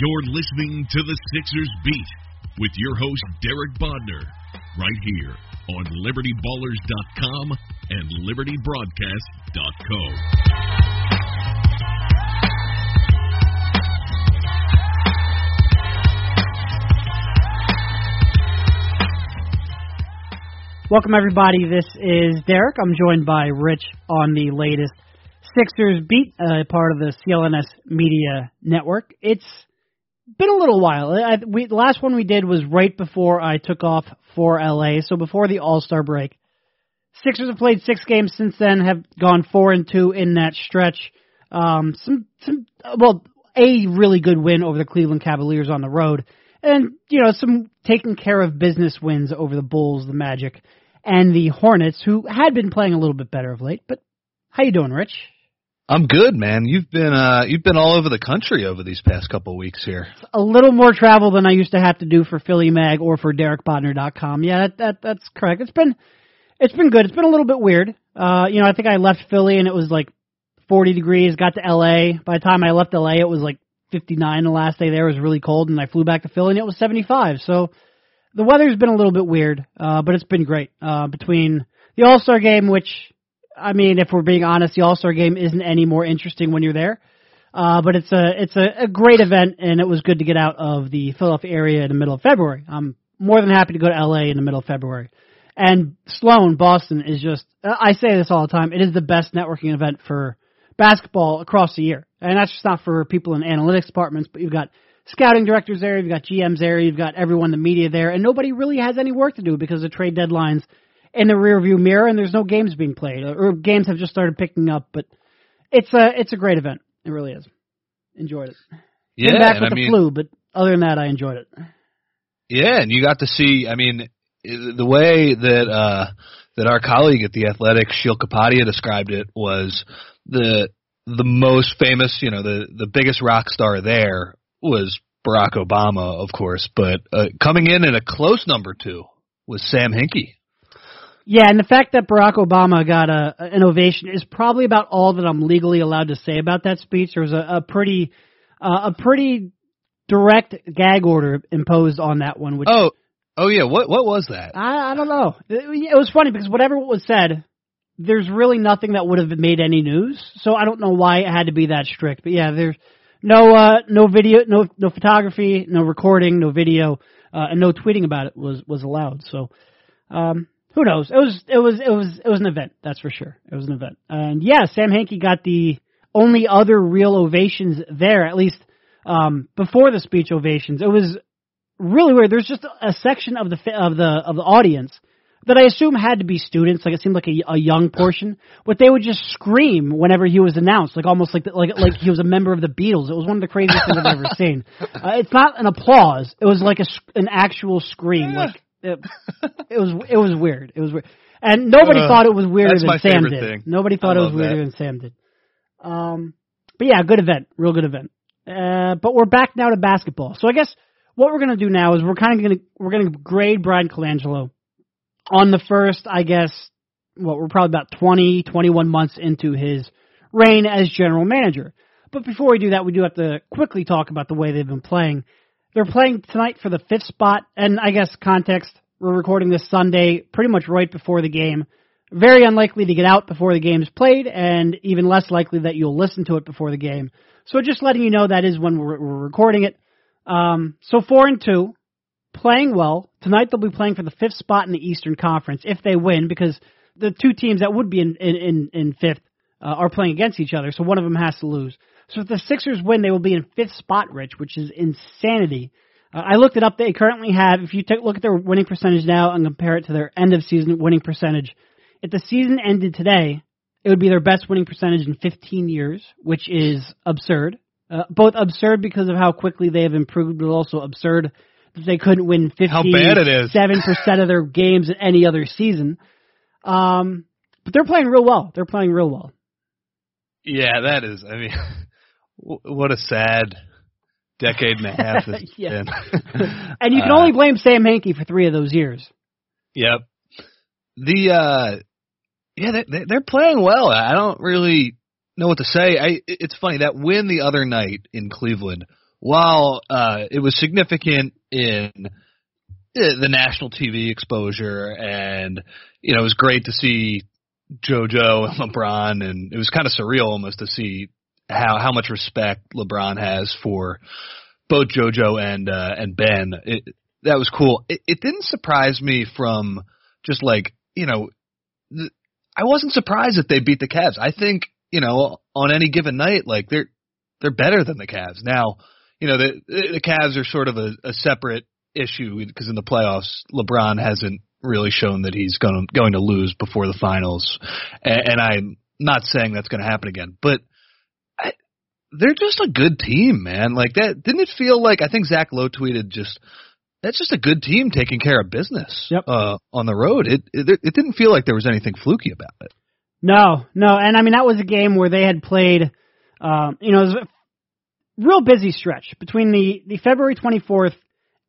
You're listening to the Sixers Beat with your host, Derek Bodner, right here on LibertyBallers.com and LibertyBroadcast.co. Welcome, everybody. This is Derek. I'm joined by Rich on the latest Sixers beat, uh, part of the CLNS Media Network. It's been a little while. I, we, the last one we did was right before I took off for LA, so before the All Star break. Sixers have played six games since then, have gone four and two in that stretch. Um, some, some, well, a really good win over the Cleveland Cavaliers on the road, and you know some taking care of business wins over the Bulls, the Magic, and the Hornets, who had been playing a little bit better of late. But how you doing, Rich? I'm good, man. You've been uh you've been all over the country over these past couple weeks here. A little more travel than I used to have to do for Philly Mag or for DerekBodner.com. Yeah, that, that that's correct. It's been it's been good. It's been a little bit weird. Uh, you know, I think I left Philly and it was like 40 degrees. Got to LA. By the time I left LA, it was like 59. The last day there was really cold, and I flew back to Philly and it was 75. So the weather's been a little bit weird, uh, but it's been great. Uh, between the All Star game, which I mean, if we're being honest, the All Star game isn't any more interesting when you're there. Uh, but it's a it's a, a great event, and it was good to get out of the Philadelphia area in the middle of February. I'm more than happy to go to LA in the middle of February. And Sloan, Boston is just I say this all the time. It is the best networking event for basketball across the year, and that's just not for people in analytics departments, but you've got scouting directors there, you've got GMs there, you've got everyone, the media there, and nobody really has any work to do because the trade deadlines in the rearview mirror, and there's no games being played, or games have just started picking up. But it's a it's a great event. It really is. Enjoyed it. Yeah, Came back with I the mean, flu, but other than that, I enjoyed it. yeah, and you got to see. I mean, the way that uh that our colleague at the Athletic, Sheil Kapadia, described it was the the most famous, you know, the the biggest rock star there was Barack Obama, of course, but uh, coming in at a close number two was Sam Hinkie. Yeah, and the fact that Barack Obama got a an ovation is probably about all that I'm legally allowed to say about that speech. There was a, a pretty uh, a pretty direct gag order imposed on that one, which Oh, oh yeah, what what was that? I, I don't know. It, it was funny because whatever was said, there's really nothing that would have made any news. So I don't know why it had to be that strict. But yeah, there's no uh, no video, no no photography, no recording, no video, uh, and no tweeting about it was was allowed. So um, who knows? It was it was it was it was an event. That's for sure. It was an event. And yeah, Sam Hinkie got the only other real ovations there, at least um, before the speech ovations. It was really weird. There's just a section of the of the of the audience that I assume had to be students. Like it seemed like a, a young portion, but they would just scream whenever he was announced, like almost like like like he was a member of the Beatles. It was one of the craziest things I've ever seen. Uh, it's not an applause. It was like a an actual scream. Like it, it was it was weird. It was weird. And nobody Uh, thought it was weirder than Sam did. thing. Nobody thought it was weirder that. than Sam did. Um, but yeah, good event, real good event. Uh, but we're back now to basketball. So I guess what we're gonna do now is we're kind of gonna we're gonna grade Bryan Colangelo on the first, I guess, what we're probably about 20, 21 months into his reign as general manager. But before we do that, we do have to quickly talk about the way they've been playing. They're playing tonight for the fifth spot, and I guess context, we're recording this Sunday pretty much right before the game. Very unlikely to get out before the game is played, and even less likely that you'll listen to it before the game. So just letting you know that is when we're, we're recording it. Um, so four and two, playing well. Tonight they'll be playing for the fifth spot in the Eastern Conference if they win, because the two teams that would be in in in, in fifth uh, are playing against each other, so one of them has to lose. So if the Sixers win, they will be in fifth spot, Rich, which is insanity. Uh, I looked it up. They currently have, if you take look at their winning percentage now and compare it to their end of season winning percentage, if the season ended today, it would be their best winning percentage in 15 years, which is absurd. Uh, both absurd because of how quickly they have improved, but also absurd that they couldn't win 57% How bad it is. of their games in any other season. Um, but they're playing real well. They're playing real well. Yeah, that is. I mean, what a sad decade and a half Yeah. been. And you can Uh, only blame Sam Hinkie for three of those years. Yep. The uh yeah, they, they they're playing well. I don't really know what to say. I it's funny that win the other night in Cleveland while uh, it was significant in the national TV exposure, and you know it was great to see JoJo and LeBron, and it was kind of surreal almost to see how how much respect LeBron has for both JoJo and uh, and Ben. It, that was cool. It, it didn't surprise me from just like you know, th- I wasn't surprised that they beat the Cavs. I think you know on any given night, like they're they're better than the Cavs. Now, you know the the Cavs are sort of a, a separate issue because in the playoffs, LeBron hasn't really shown that he's going to, going to lose before the finals, and, and I'm not saying that's going to happen again, but. They're just a good team, man. Like that, didn't it feel like I think Zach Lowe tweeted just that's just a good team taking care of business yep. uh, on the road. It, it it didn't feel like there was anything fluky about it. No, no, and I mean that was a game where they had played. Um, you know, it was a real busy stretch between the the February 24th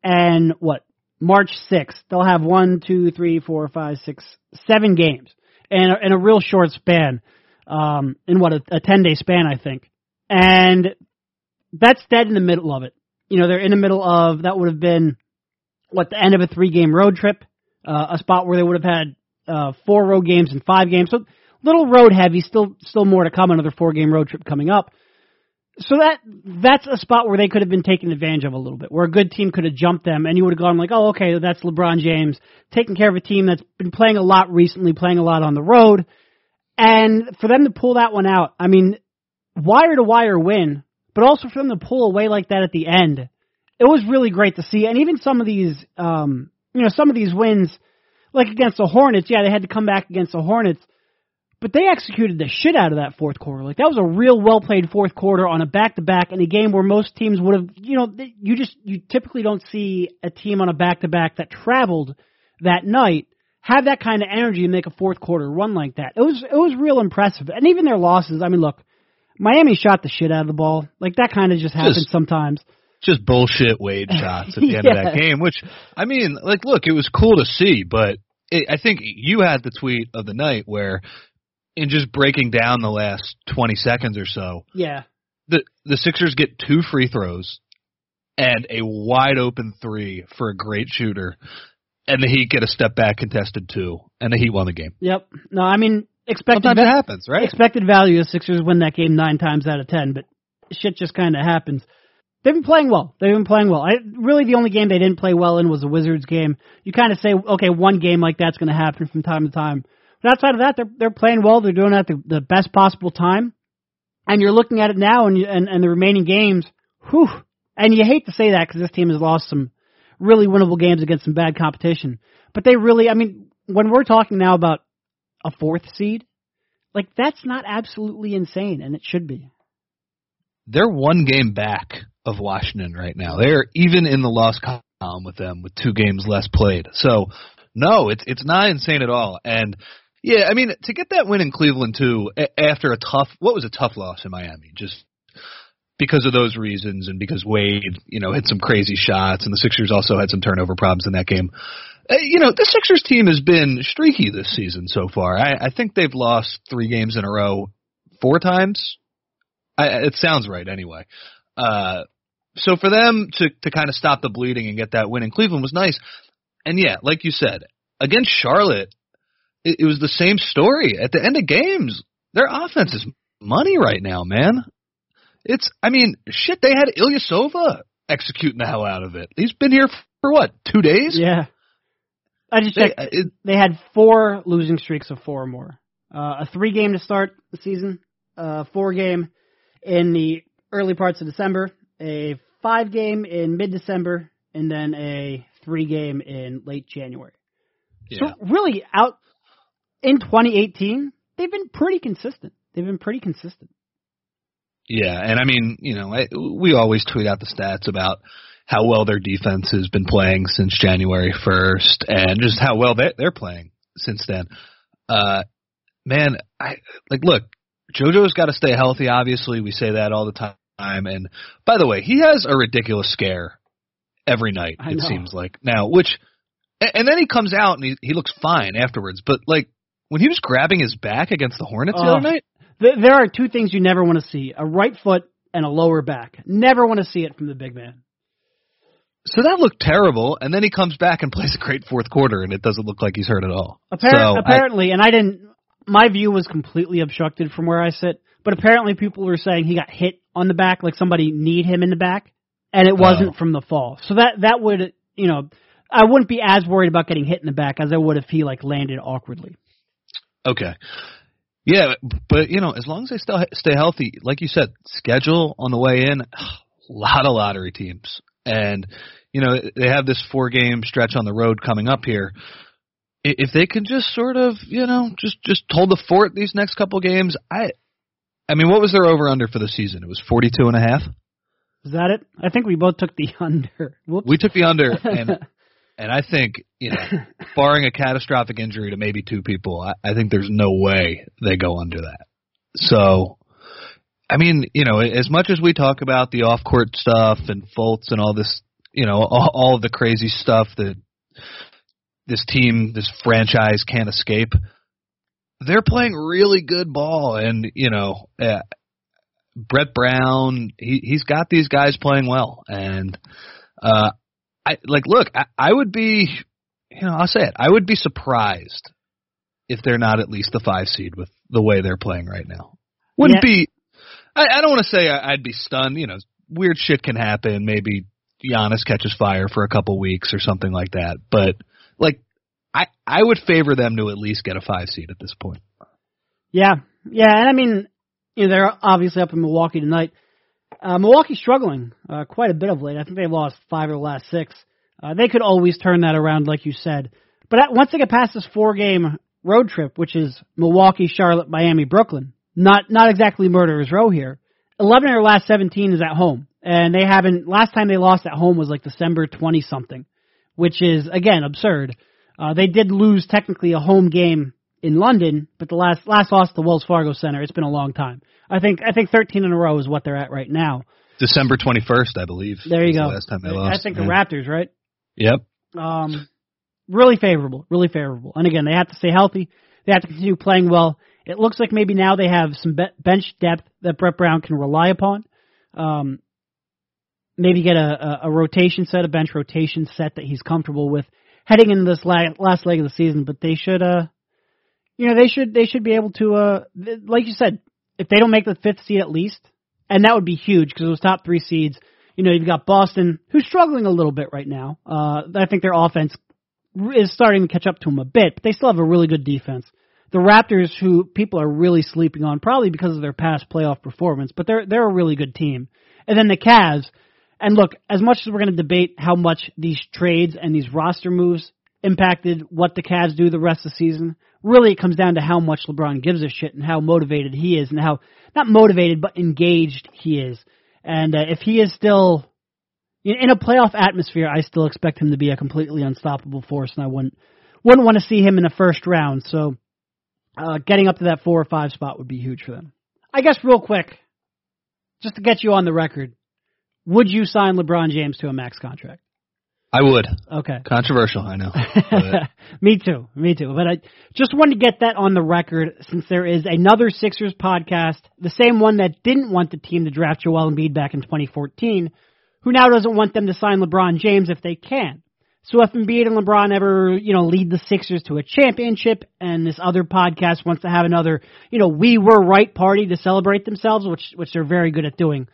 and what March 6th. They'll have one, two, three, four, five, six, seven games in a, in a real short span. Um, in what a, a 10 day span, I think, and that's dead in the middle of it. You know, they're in the middle of that would have been what the end of a three game road trip, uh, a spot where they would have had uh, four road games and five games. So little road heavy, still still more to come. Another four game road trip coming up. So that that's a spot where they could have been taken advantage of a little bit, where a good team could have jumped them, and you would have gone like, oh, okay, that's LeBron James taking care of a team that's been playing a lot recently, playing a lot on the road, and for them to pull that one out, I mean, wire to wire win, but also for them to pull away like that at the end it was really great to see. And even some of these, um, you know, some of these wins, like against the Hornets, yeah, they had to come back against the Hornets, but they executed the shit out of that fourth quarter. Like that was a real well played fourth quarter on a back to back in a game where most teams would have, you know, you just you typically don't see a team on a back to back that traveled that night have that kind of energy and make a fourth quarter run like that. It was it was real impressive. And even their losses, I mean, look, Miami shot the shit out of the ball. Like that kind of just happens just, sometimes just bullshit Wade shots at the end yeah. of that game. Which I mean, like, look, it was cool to see, but it, I think you had the tweet of the night where, in just breaking down the last twenty seconds or so, yeah, the the Sixers get two free throws and a wide open three for a great shooter, and the Heat get a step back contested two, and the Heat won the game. Yep. No, I mean expected. Sometimes va- it happens, right? Expected value. The Sixers win that game nine times out of ten, but shit just kind of happens. They've been playing well. They've been playing well. I, really, the only game they didn't play well in was the Wizards game. You kind of say, okay, one game like that's going to happen from time to time. But outside of that, they're they're playing well. They're doing it at the, the best possible time. And you're looking at it now, and you, and, and the remaining games, whew. And you hate to say that because this team has lost some really winnable games against some bad competition. But they really, I mean, when we're talking now about a fourth seed, like that's not absolutely insane, and it should be. They're one game back of Washington right now. They're even in the loss column with them with two games less played. So no, it's it's not insane at all. And yeah, I mean to get that win in Cleveland too after a tough what was a tough loss in Miami just because of those reasons and because Wade, you know, hit some crazy shots and the Sixers also had some turnover problems in that game. You know, the Sixers team has been streaky this season so far. I, I think they've lost three games in a row four times. I, it sounds right anyway. Uh, so for them to to kind of stop the bleeding and get that win in Cleveland was nice. And yeah, like you said, against Charlotte, it, it was the same story. At the end of games, their offense is money right now, man. It's I mean, shit, they had Ilyasova executing the hell out of it. He's been here for what, two days? Yeah. I just checked. They, it, they had four losing streaks of four or more. Uh, a three game to start the season, a four game in the early parts of December, a five game in mid December, and then a three game in late January. Yeah. So really, out in 2018, they've been pretty consistent. They've been pretty consistent. Yeah, and I mean, you know, I, we always tweet out the stats about how well their defense has been playing since January 1st, and just how well they, they're playing since then. Uh, man, I like look. JoJo's got to stay healthy. Obviously, we say that all the time time. And by the way, he has a ridiculous scare every night. I it know. seems like now, which and then he comes out and he he looks fine afterwards. But like when he was grabbing his back against the Hornets uh, the other night, th- there are two things you never want to see: a right foot and a lower back. Never want to see it from the big man. So that looked terrible, and then he comes back and plays a great fourth quarter, and it doesn't look like he's hurt at all. Appar- so apparently, I, and I didn't. My view was completely obstructed from where I sit, but apparently people were saying he got hit on the back, like somebody kneed him in the back, and it wasn't Oh. from the fall. So that that would, you know, I wouldn't be as worried about getting hit in the back as I would if he like landed awkwardly. Okay. Yeah, but you know, as long as they still stay healthy, like you said, schedule on the way in, a lot of lottery teams, and you know they have this four game stretch on the road coming up here. I- If they can just sort of, you know, just just hold the fort these next couple games, I, I mean, what was their over under for the season? It was forty two and a half. Is that it? I think we both took the under. Whoops. We took the under, and and I think you know, barring a catastrophic injury to maybe two people, I, I think there's no way they go under that. So, I mean, you know, as much as we talk about the off court stuff and Fultz and all this, you know, all, all of the crazy stuff that this team, this franchise can't escape, they're playing really good ball, and you know. Uh, Brett Brown, he he's got these guys playing well, and uh, I like look, I, I would be, you know, I'll say it, I would be surprised if they're not at least the five seed with the way they're playing right now. Wouldn't Yeah. be. I, I don't want to say I, I'd be stunned. You know, weird shit can happen. Maybe Giannis catches fire for a couple weeks or something like that. But like, I I would favor them to at least get a five seed at this point. Yeah, yeah, and I mean, you know, they're obviously up in Milwaukee tonight. Uh, Milwaukee's struggling uh, quite a bit of late. I think they've lost five of the last six. Uh, they could always turn that around, like you said. But at, once they get past this four-game road trip, which is Milwaukee, Charlotte, Miami, Brooklyn, not not exactly murderers row here. Eleven of their last seventeen is at home, and they haven't. Last time they lost at home was like December twenty something, which is again absurd. Uh, they did lose technically a home game in London, but the last last loss to the Wells Fargo Center. It's been a long time. I think I think 13 in a row is what they're at right now. December twenty first, I believe. There you was the go. last time they I- lost. I think yeah. the Raptors, right? Yep. Um, really favorable, really favorable. And again, they have to stay healthy. They have to continue playing well. It looks like maybe now they have some be- bench depth that Brett Brown can rely upon. Um, maybe get a, a, a rotation set, a bench rotation set that he's comfortable with heading into this la- last leg of the season. But they should, uh, you know, they should they should be able to, uh, th- like you said, if they don't make the fifth seed at least, and that would be huge because those top three seeds. You know, you've got Boston, who's struggling a little bit right now. Uh, I think their offense is starting to catch up to them a bit, but they still have a really good defense. The Raptors, who people are really sleeping on, probably because of their past playoff performance, but they're they're a really good team. And then the Cavs, and look, as much as we're going to debate how much these trades and these roster moves impacted what the Cavs do the rest of the season, really it comes down to how much LeBron gives a shit and how motivated he is and how not motivated but engaged he is. And uh, if he is still in, a playoff atmosphere, I still expect him to be a completely unstoppable force, and I wouldn't wouldn't want to see him in the first round. So, uh, getting up to that four or five spot would be huge for them. I guess real quick, just to get you on the record, would you sign LeBron James to a max contract? I would. Okay. Controversial, I know. Me too, me too. But I just wanted to get that on the record since there is another Sixers podcast, the same one that didn't want the team to draft Joel Embiid back in 2014, who now doesn't want them to sign LeBron James if they can. So if Embiid and LeBron ever, you know, lead the Sixers to a championship, and this other podcast wants to have another, you know, we were right party to celebrate themselves, which which they're very good at doing.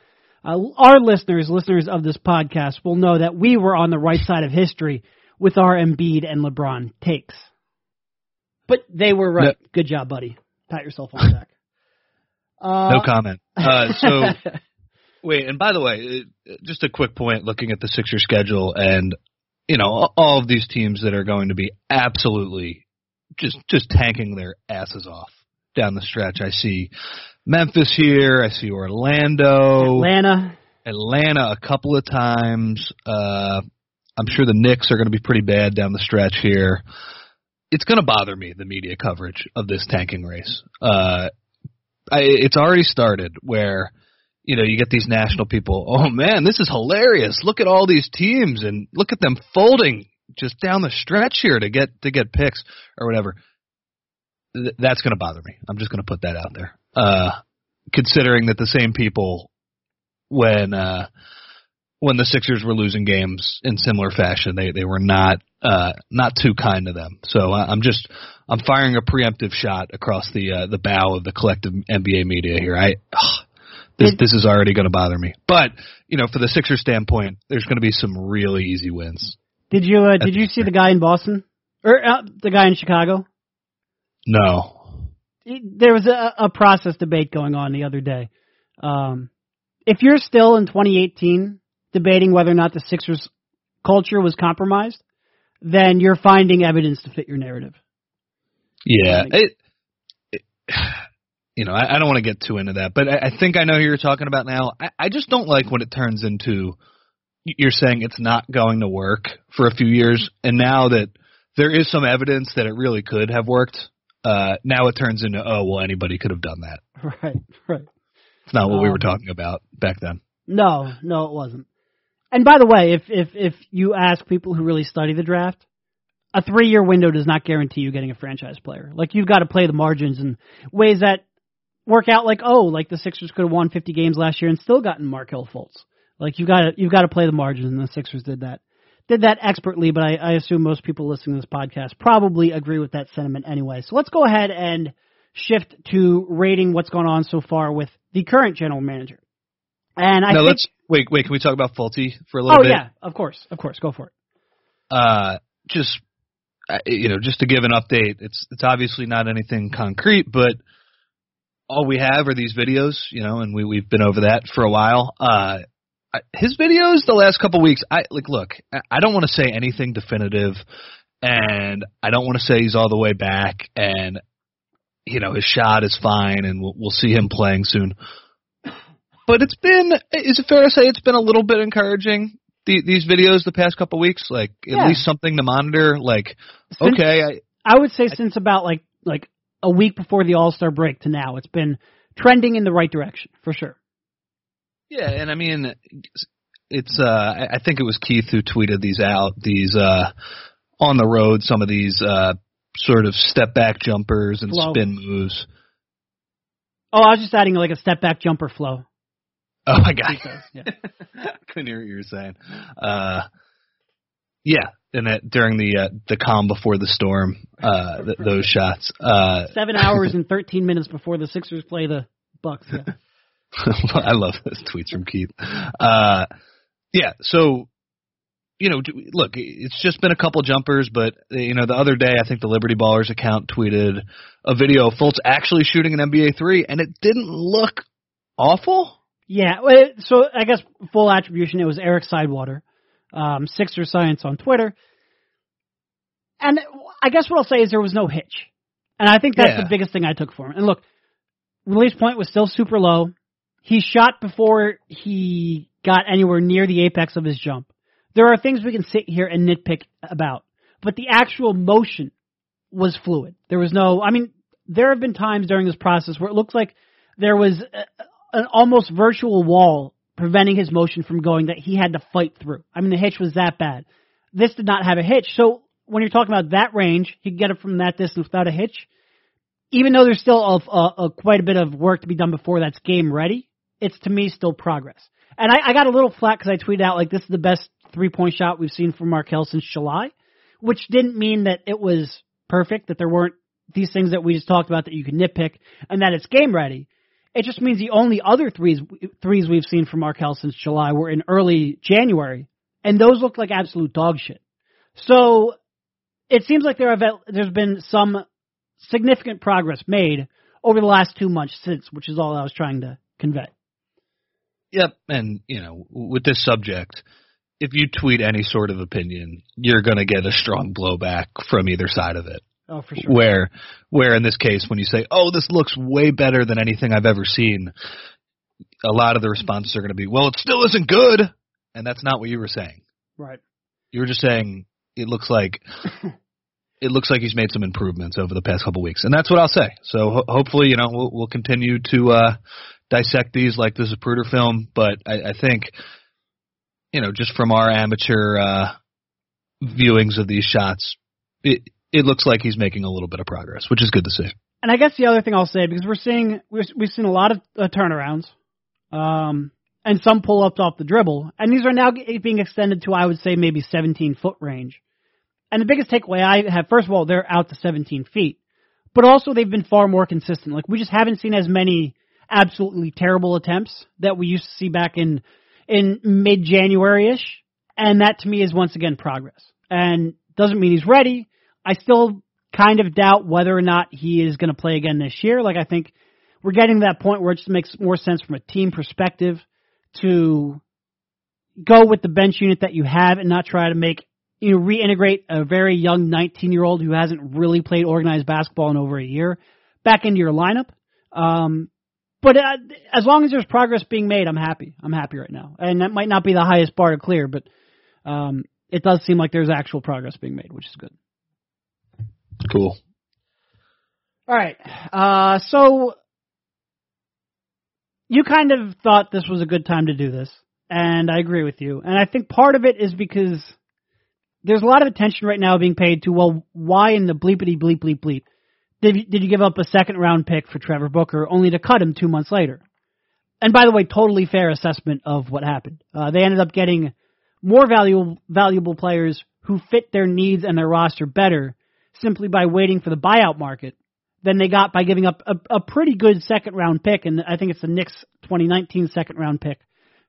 Uh, our listeners, listeners of this podcast, will know that we were on the right side of history with our Embiid and LeBron takes. But they were right. Good job, buddy. Pat yourself on the back. Uh, no comment. Uh, so wait, and by the way, uh, just a quick point looking at the Sixers schedule and you know all- of these teams that are going to be absolutely just just tanking their asses off down the stretch. I see Memphis here. I see Orlando, Atlanta. Atlanta a couple of times. Uh, I'm sure the Knicks are going to be pretty bad down the stretch here. It's going to bother me the media coverage of this tanking race. Uh, I, it's already started where you know you get these national people. Oh man, this is hilarious! Look at all these teams and look at them folding just down the stretch here to get to get picks or whatever. Th- that's going to bother me. I'm just going to put that out there. Uh, considering that the same people when uh, when the Sixers were losing games in similar fashion. They they were not uh, not too kind to them. So I, I'm just I'm firing a preemptive shot across the uh, the bow of the collective NBA media here. I ugh, this this is already going to bother me. But you know, for the Sixers standpoint, there's going to be some really easy wins. Did you uh, did you see the guy in Boston or uh, the guy in Chicago? No. There was a, a process debate going on the other day. Um, if you're still in 2018 debating whether or not the Sixers culture was compromised, then you're finding evidence to fit your narrative. Yeah, it, it you know, I, I don't want to get too into that, but I, I think I know who you're talking about now. I, I just don't like when it turns into you're saying it's not going to work for a few years, and now that there is some evidence that it really could have worked, uh, now it turns into oh well anybody could have done that. Right, right. It's not what Um, we were talking about back then. No, no, it wasn't. And by the way, if if if you ask people who really study the draft, a three year window does not guarantee you getting a franchise player. Like you've got to play the margins in ways that work out. Like oh, like the Sixers could have won 50 games last year and still gotten Markelle Fultz. Like you got to you've got to play the margins, and the Sixers did that. Did that expertly, but I, I assume most people listening to this podcast probably agree with that sentiment anyway. So let's go ahead and shift to rating what's gone on so far with the current general manager. And I no, think, let's wait. Wait, can we talk about Fultz for a little oh bit? yeah, of course, of course, go for it. uh, just uh, you know, just to give an update, it's it's obviously not anything concrete, but all we have are these videos, you know, and we we've been over that for a while. Uh, his videos the last couple weeks, I like. Look, I, I don't want to say anything definitive, and I don't want to say he's all the way back, and you know his shot is fine, and we'll we'll see him playing soon. But it's been, is it fair to say it's been a little bit encouraging the, these videos the past couple weeks? Like at Yeah. least something to monitor. Like Since- okay, I, I would say since about like like a week before the All Star break to now, it's been trending in the right direction for sure. yeah, and I mean it's uh I think it was Keith who tweeted these out. These uh on the road, some of these uh sort of step back jumpers and Flow. spin moves. Oh, I was just adding like a step back jumper flow. Oh my god. Yeah. Couldn't hear what you were saying. Uh, yeah, and that during the uh, the calm before the storm, uh, th- those shots. Uh, Seven hours and thirteen minutes before the Sixers play the Bucks. Yeah. I love those tweets from Keith. Uh, yeah, so you know, look, it's just been a couple jumpers, but you know, the other day I think the Liberty Ballers account tweeted a video of Fultz actually shooting an NBA three, and it didn't look awful. Yeah, so I guess full attribution. It was Eric Sidewater, um, Sixer Science on Twitter, and I guess what I'll say is there was no hitch, and I think that's Yeah. the biggest thing I took for him. And look, release point was still super low. He shot before he got anywhere near the apex of his jump. There are things we can sit here and nitpick about, but the actual motion was fluid. There was no, I mean, there have been times during this process where it looked like there was a, an almost virtual wall preventing his motion from going that he had to fight through. I mean, the hitch was that bad. This did not have a hitch. So when you're talking about that range, he could get it from that distance without a hitch. Even though there's still a, a, a quite a bit of work to be done before that's game ready, it's to me still progress. And I, I got a little flat because I tweeted out like this is the best three point shot we've seen from Markelle since July, which didn't mean that it was perfect, that there weren't these things that we just talked about that you can nitpick, and that it's game ready. It just means the only other threes threes we've seen from Markelle since July were in early January, and those looked like absolute dog shit. So it seems like there have there's been some significant progress made over the last two months since, which is all I was trying to convey. Yep, and you know, with this subject, if you tweet any sort of opinion, you're going to get a strong blowback from either side of it. Oh, for sure. Where, where in this case, when you say, "Oh, this looks way better than anything I've ever seen," a lot of the responses are going to be, "Well, it still isn't good," and that's not what you were saying. Right. You were just saying it looks like it looks like he's made some improvements over the past couple weeks, and that's what I'll say. So ho- hopefully, you know, we'll, we'll continue to uh, dissect these like this is Zapruder film, but I, I think, you know, just from our amateur uh, viewings of these shots, it it looks like he's making a little bit of progress, which is good to see. And I guess the other thing I'll say because we're seeing we're, we've seen a lot of uh, turnarounds, um, and some pull ups off the dribble. And these are now being extended to, I would say, maybe 17 foot range. And the biggest takeaway I have, first of all, they're out to 17 feet, but also they've been far more consistent. Like we just haven't seen as many absolutely terrible attempts that we used to see back in in mid January ish. And that to me is once again progress. And doesn't mean he's ready. I still kind of doubt whether or not he is going to play again this year. Like I think we're getting to that point where it just makes more sense from a team perspective to go with the bench unit that you have and not try to make you know reintegrate a very young 19 year old who hasn't really played organized basketball in over a year back into your lineup. Um, but uh, as long as there's progress being made, I'm happy. I'm happy right now, and that might not be the highest bar to clear, but um, it does seem like there's actual progress being made, which is good. Cool. All right. Uh, so you kind of thought this was a good time to do this, and I agree with you. And I think part of it is because there's a lot of attention right now being paid to well, why in the bleepity bleep bleep bleep did you, did you give up a second round pick for Trevor Booker only to cut him two months later? And by the way, totally fair assessment of what happened. Uh, they ended up getting more valuable valuable players who fit their needs and their roster better simply by waiting for the buyout market than they got by giving up a, a pretty good second round pick, and I think it's the Knicks 2019 second round pick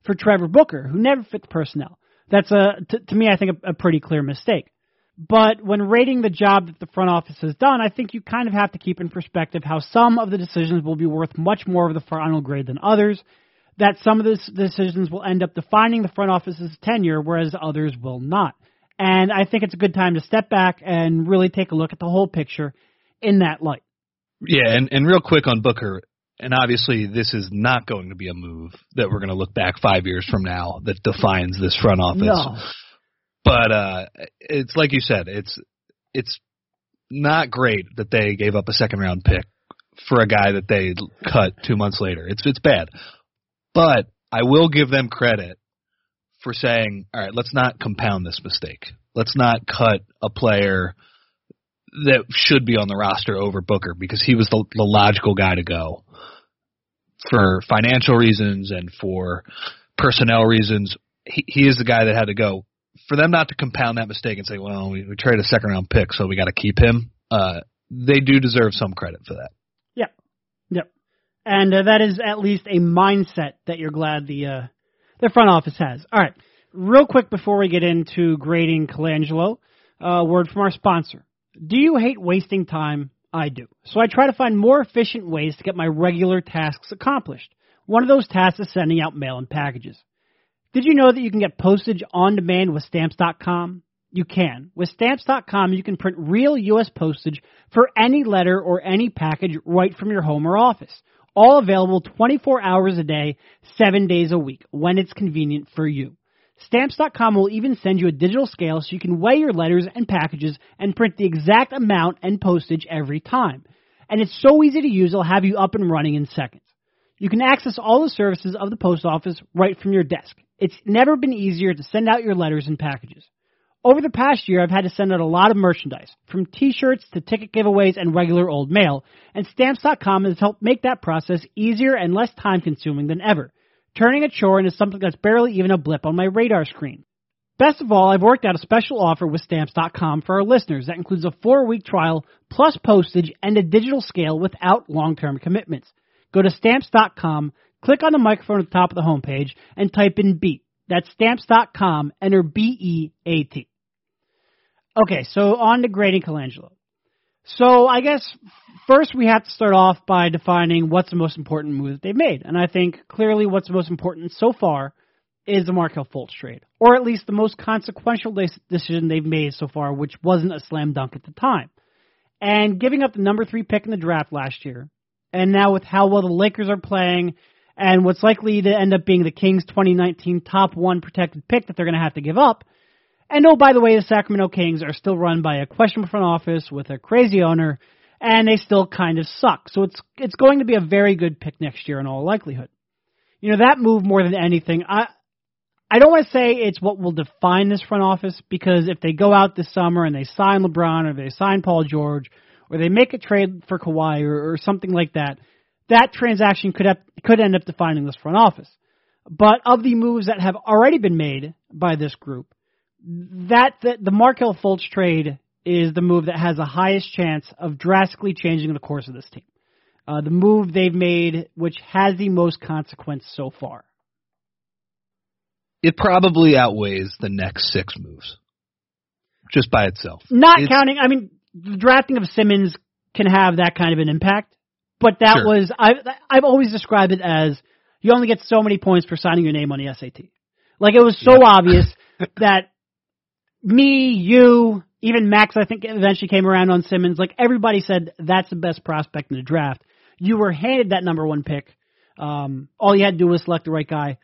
for Trevor Booker, who never fit the personnel. That's a to, to me, I think a, a pretty clear mistake. But when rating the job that the front office has done, I think you kind of have to keep in perspective how some of the decisions will be worth much more of the final grade than others. That some of the decisions will end up defining the front office's tenure, whereas others will not. And I think it's a good time to step back and really take a look at the whole picture in that light. Yeah, and, and real quick on Booker, and obviously this is not going to be a move that we're going to look back five years from now that defines this front office. No. But uh, it's like you said, it's it's not great that they gave up a second round pick for a guy that they cut two months later. It's it's bad, but I will give them credit for saying, all right, let's not compound this mistake. Let's not cut a player that should be on the roster over Booker because he was the, the logical guy to go for financial reasons and for personnel reasons. He, he is the guy that had to go. For them not to compound that mistake and say, well, we, we traded a second round pick, so we got to keep him. Uh, they do deserve some credit for that. Yep. Yep. And uh, that is at least a mindset that you're glad the uh, the front office has. All right. Real quick before we get into grading Colangelo, uh, word from our sponsor. Do you hate wasting time? I do. So I try to find more efficient ways to get my regular tasks accomplished. One of those tasks is sending out mail and packages. Did you know that you can get postage on demand with stamps.com? You can. With stamps.com, you can print real U.S. postage for any letter or any package right from your home or office. All available 24 hours a day, 7 days a week, when it's convenient for you. Stamps.com will even send you a digital scale so you can weigh your letters and packages and print the exact amount and postage every time. And it's so easy to use, it'll have you up and running in seconds. You can access all the services of the post office right from your desk. It's never been easier to send out your letters and packages. Over the past year, I've had to send out a lot of merchandise, from t-shirts to ticket giveaways and regular old mail, and Stamps.com has helped make that process easier and less time consuming than ever turning a chore into something that's barely even a blip on my radar screen. Best of all, I've worked out a special offer with Stamps.com for our listeners that includes a four week trial, plus postage, and a digital scale without long term commitments. Go to Stamps.com, click on the microphone at the top of the homepage, and type in BEAT. That's Stamps.com, enter B E A T. Okay, so on to grading Colangelo. So I guess first we have to start off by defining what's the most important move that they've made. And I think clearly what's the most important so far is the Markelle Fultz trade, or at least the most consequential decision they've made so far, which wasn't a slam dunk at the time. And giving up the number three pick in the draft last year, and now with how well the Lakers are playing, and what's likely to end up being the Kings' 2019 top one protected pick that they're going to have to give up, and oh, by the way, the Sacramento Kings are still run by a questionable front office with a crazy owner, and they still kind of suck. So it's it's going to be a very good pick next year in all likelihood. You know that move more than anything. I I don't want to say it's what will define this front office because if they go out this summer and they sign LeBron or they sign Paul George or they make a trade for Kawhi or, or something like that, that transaction could have, could end up defining this front office. But of the moves that have already been made by this group, that the, the Markelle Fultz trade is the move that has the highest chance of drastically changing the course of this team. Uh, the move they've made, which has the most consequence so far. It probably outweighs the next six moves, just by itself. Not it's, counting, I mean, the drafting of Simmons can have that kind of an impact, but that sure. was I I've always described it as you only get so many points for signing your name on the SAT. Like it was so yeah. obvious that me, you, even Max, I think eventually came around on Simmons. Like everybody said, that's the best prospect in the draft. You were handed that number one pick. Um, all you had to do was select the right guy.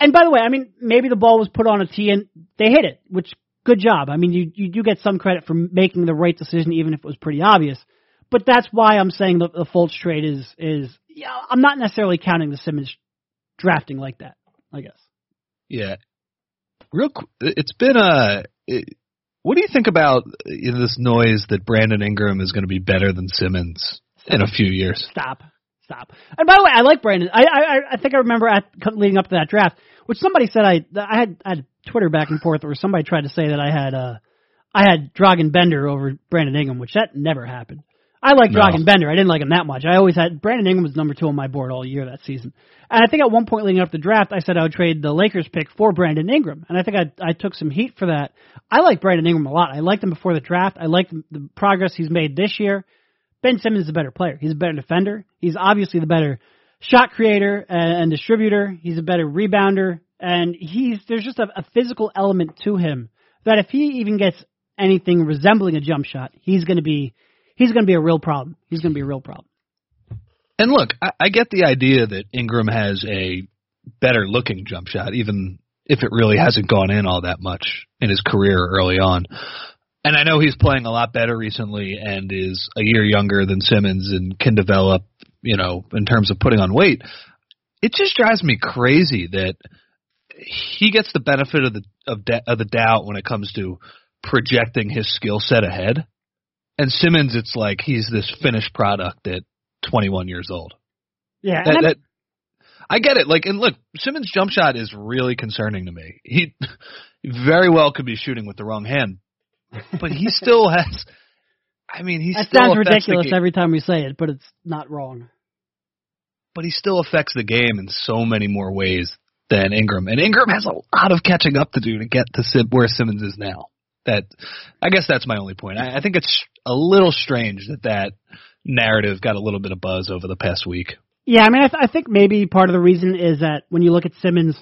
And by the way, I mean maybe the ball was put on a tee and they hit it, which good job. I mean you you do get some credit for making the right decision, even if it was pretty obvious. But that's why I'm saying the, the Fultz trade is is yeah. I'm not necessarily counting the Simmons drafting like that. I guess. Yeah. Real. It's been a. What do you think about you know, this noise that Brandon Ingram is going to be better than Simmons in a few years? Stop. Stop. And by the way, I like Brandon. I I, I think I remember at leading up to that draft, which somebody said I I had I had Twitter back and forth, or somebody tried to say that I had uh I had Dragan Bender over Brandon Ingram, which that never happened. I like no. Dragan Bender. I didn't like him that much. I always had Brandon Ingram was number two on my board all year that season. And I think at one point leading up the draft, I said I would trade the Lakers pick for Brandon Ingram, and I think I I took some heat for that. I like Brandon Ingram a lot. I liked him before the draft. I like the progress he's made this year. Ben Simmons is a better player. He's a better defender. He's obviously the better shot creator and, and distributor. He's a better rebounder, and he's there's just a, a physical element to him that if he even gets anything resembling a jump shot, he's going to be he's going to be a real problem. He's going to be a real problem. And look, I, I get the idea that Ingram has a better looking jump shot, even if it really hasn't gone in all that much in his career early on. And I know he's playing a lot better recently and is a year younger than Simmons and can develop, you know, in terms of putting on weight. It just drives me crazy that he gets the benefit of the of, de- of the doubt when it comes to projecting his skill set ahead. And Simmons, it's like he's this finished product at 21 years old. Yeah, that, that, I get it. Like, and look, Simmons' jump shot is really concerning to me. He very well could be shooting with the wrong hand, but he still has. I mean, he still that sounds ridiculous every time we say it, but it's not wrong. But he still affects the game in so many more ways than Ingram, and Ingram has a lot of catching up to do to get to where Simmons is now that I guess that's my only point. I, I think it's a little strange that that narrative got a little bit of buzz over the past week. Yeah, I mean, I, th- I think maybe part of the reason is that when you look at Simmons,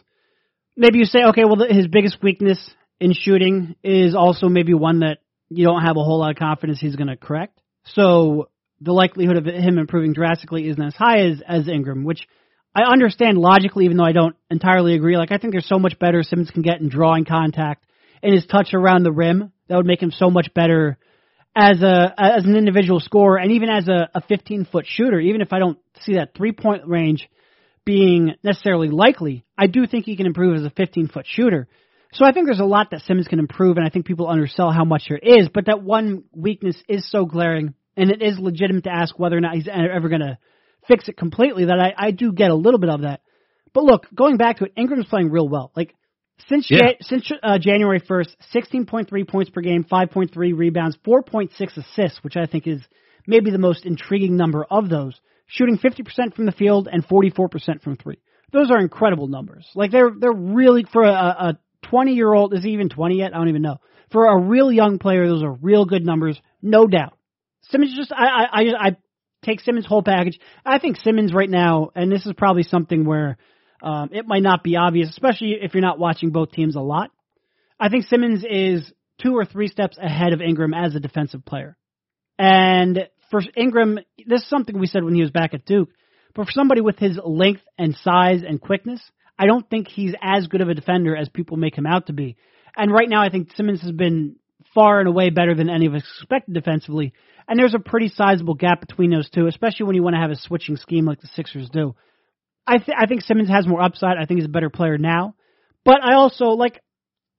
maybe you say, okay, well, the, his biggest weakness in shooting is also maybe one that you don't have a whole lot of confidence he's going to correct. So the likelihood of him improving drastically isn't as high as as Ingram, which I understand logically, even though I don't entirely agree. Like I think there's so much better Simmons can get in drawing contact and his touch around the rim. That would make him so much better as a as an individual scorer and even as a, a 15 foot shooter. Even if I don't see that three point range being necessarily likely, I do think he can improve as a 15 foot shooter. So I think there's a lot that Simmons can improve, and I think people undersell how much there is. But that one weakness is so glaring, and it is legitimate to ask whether or not he's ever going to fix it completely. That I, I do get a little bit of that. But look, going back to it, Ingram's playing real well. Like since yeah. since uh, January 1st, 16.3 points per game, 5.3 rebounds, 4.6 assists, which I think is maybe the most intriguing number of those. Shooting 50% from the field and 44% from three. Those are incredible numbers. Like they're they're really for a, a 20 year old. Is he even 20 yet? I don't even know. For a real young player, those are real good numbers, no doubt. Simmons just I I I, I take Simmons whole package. I think Simmons right now, and this is probably something where um, it might not be obvious, especially if you're not watching both teams a lot. I think Simmons is two or three steps ahead of Ingram as a defensive player. And for Ingram, this is something we said when he was back at Duke, but for somebody with his length and size and quickness, I don't think he's as good of a defender as people make him out to be. And right now, I think Simmons has been far and away better than any of us expected defensively. And there's a pretty sizable gap between those two, especially when you want to have a switching scheme like the Sixers do. I th- I think Simmons has more upside. I think he's a better player now, but I also like.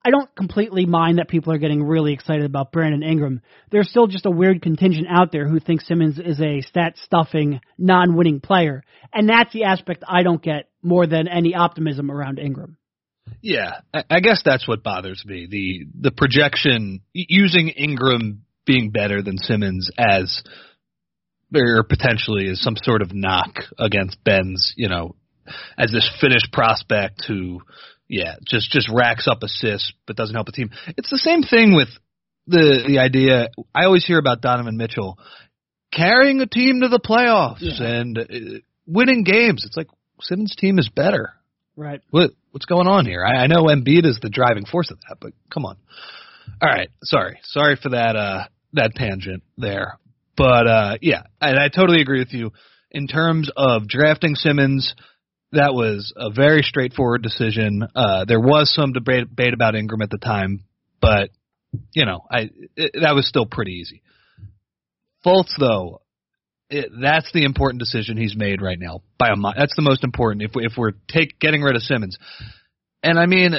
I don't completely mind that people are getting really excited about Brandon Ingram. There's still just a weird contingent out there who thinks Simmons is a stat stuffing, non winning player. And that's the aspect I don't get more than any optimism around Ingram. Yeah, I, guess that's what bothers me. The the projection using Ingram being better than Simmons as or potentially is some sort of knock against Ben's, you know, as this finished prospect who yeah, just just racks up assists but doesn't help the team. It's the same thing with the the idea I always hear about Donovan Mitchell carrying a team to the playoffs Yeah. and uh, winning games. It's like Simmons' team is better. Right. What what's going on here? I, I know Embiid is the driving force of that, but come on. All right, sorry, sorry for that uh that tangent there, but uh yeah, and I totally agree with you in terms of drafting Simmons. That was a very straightforward decision. Uh There was some debate, debate about Ingram at the time, but you know, I it, that was still pretty easy. Fultz though, it, that's the important decision he's made right now by a that's the most important if we, if we're take getting rid of Simmons. And I mean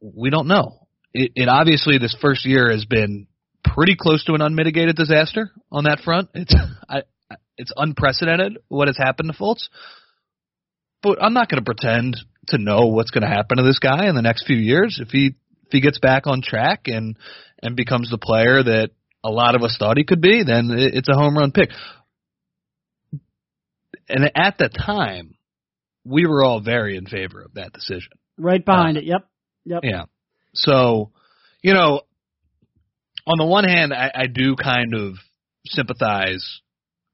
we don't know. It, it obviously this first year has been pretty close to an unmitigated disaster on that front. It's I, it's unprecedented what has happened to Fultz. But I'm not going to pretend to know what's going to happen to this guy in the next few years if he if he gets back on track and and becomes the player that a lot of us thought he could be, then it's a home run pick. And at the time, we were all very in favor of that decision. Right behind Uh, it. Yep. Yep. Yeah. So, you know, on the one hand, I, I do kind of sympathize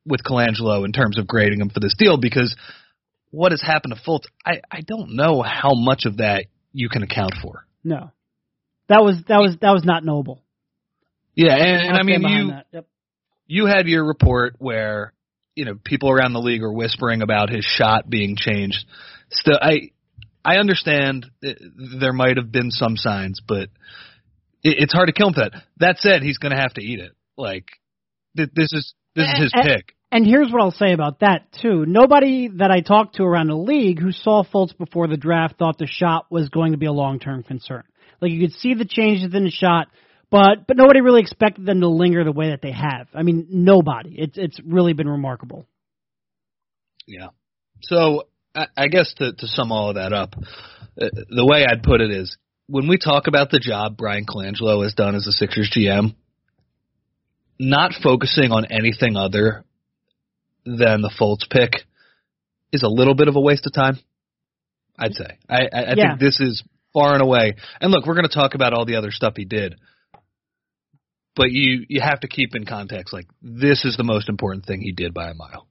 with Colangelo in terms of grading him for this deal because what has happened to Fultz, I, I don't know how much of that you can account for. No. That was that was that was not noble. Yeah, and, and I'll mean you. Yep. you had your report where you know people around the league are whispering about his shot being changed. Still, I I understand there might have been some signs, but it, it's hard to kill him for that. That said, he's going to have to eat it. Like th- this is this is his eh, pick. And here's what I'll say about that too. Nobody that I talked to around the league who saw Fultz before the draft thought the shot was going to be a long-term concern. Like you could see the changes in the shot, but but nobody really expected them to linger the way that they have. I mean, nobody. It's it's really been remarkable. Yeah. So I, I guess to to sum all of that up, uh, the way I'd put it is when we talk about the job Bryan Colangelo has done as the Sixers GM, not focusing on anything other than the Fultz pick is a little bit of a waste of time. I'd say. I, I, I Yeah. think this is far and away. And look, we're going to talk about all the other stuff he did, but you you have to keep in context like this is the most important thing he did by a mile.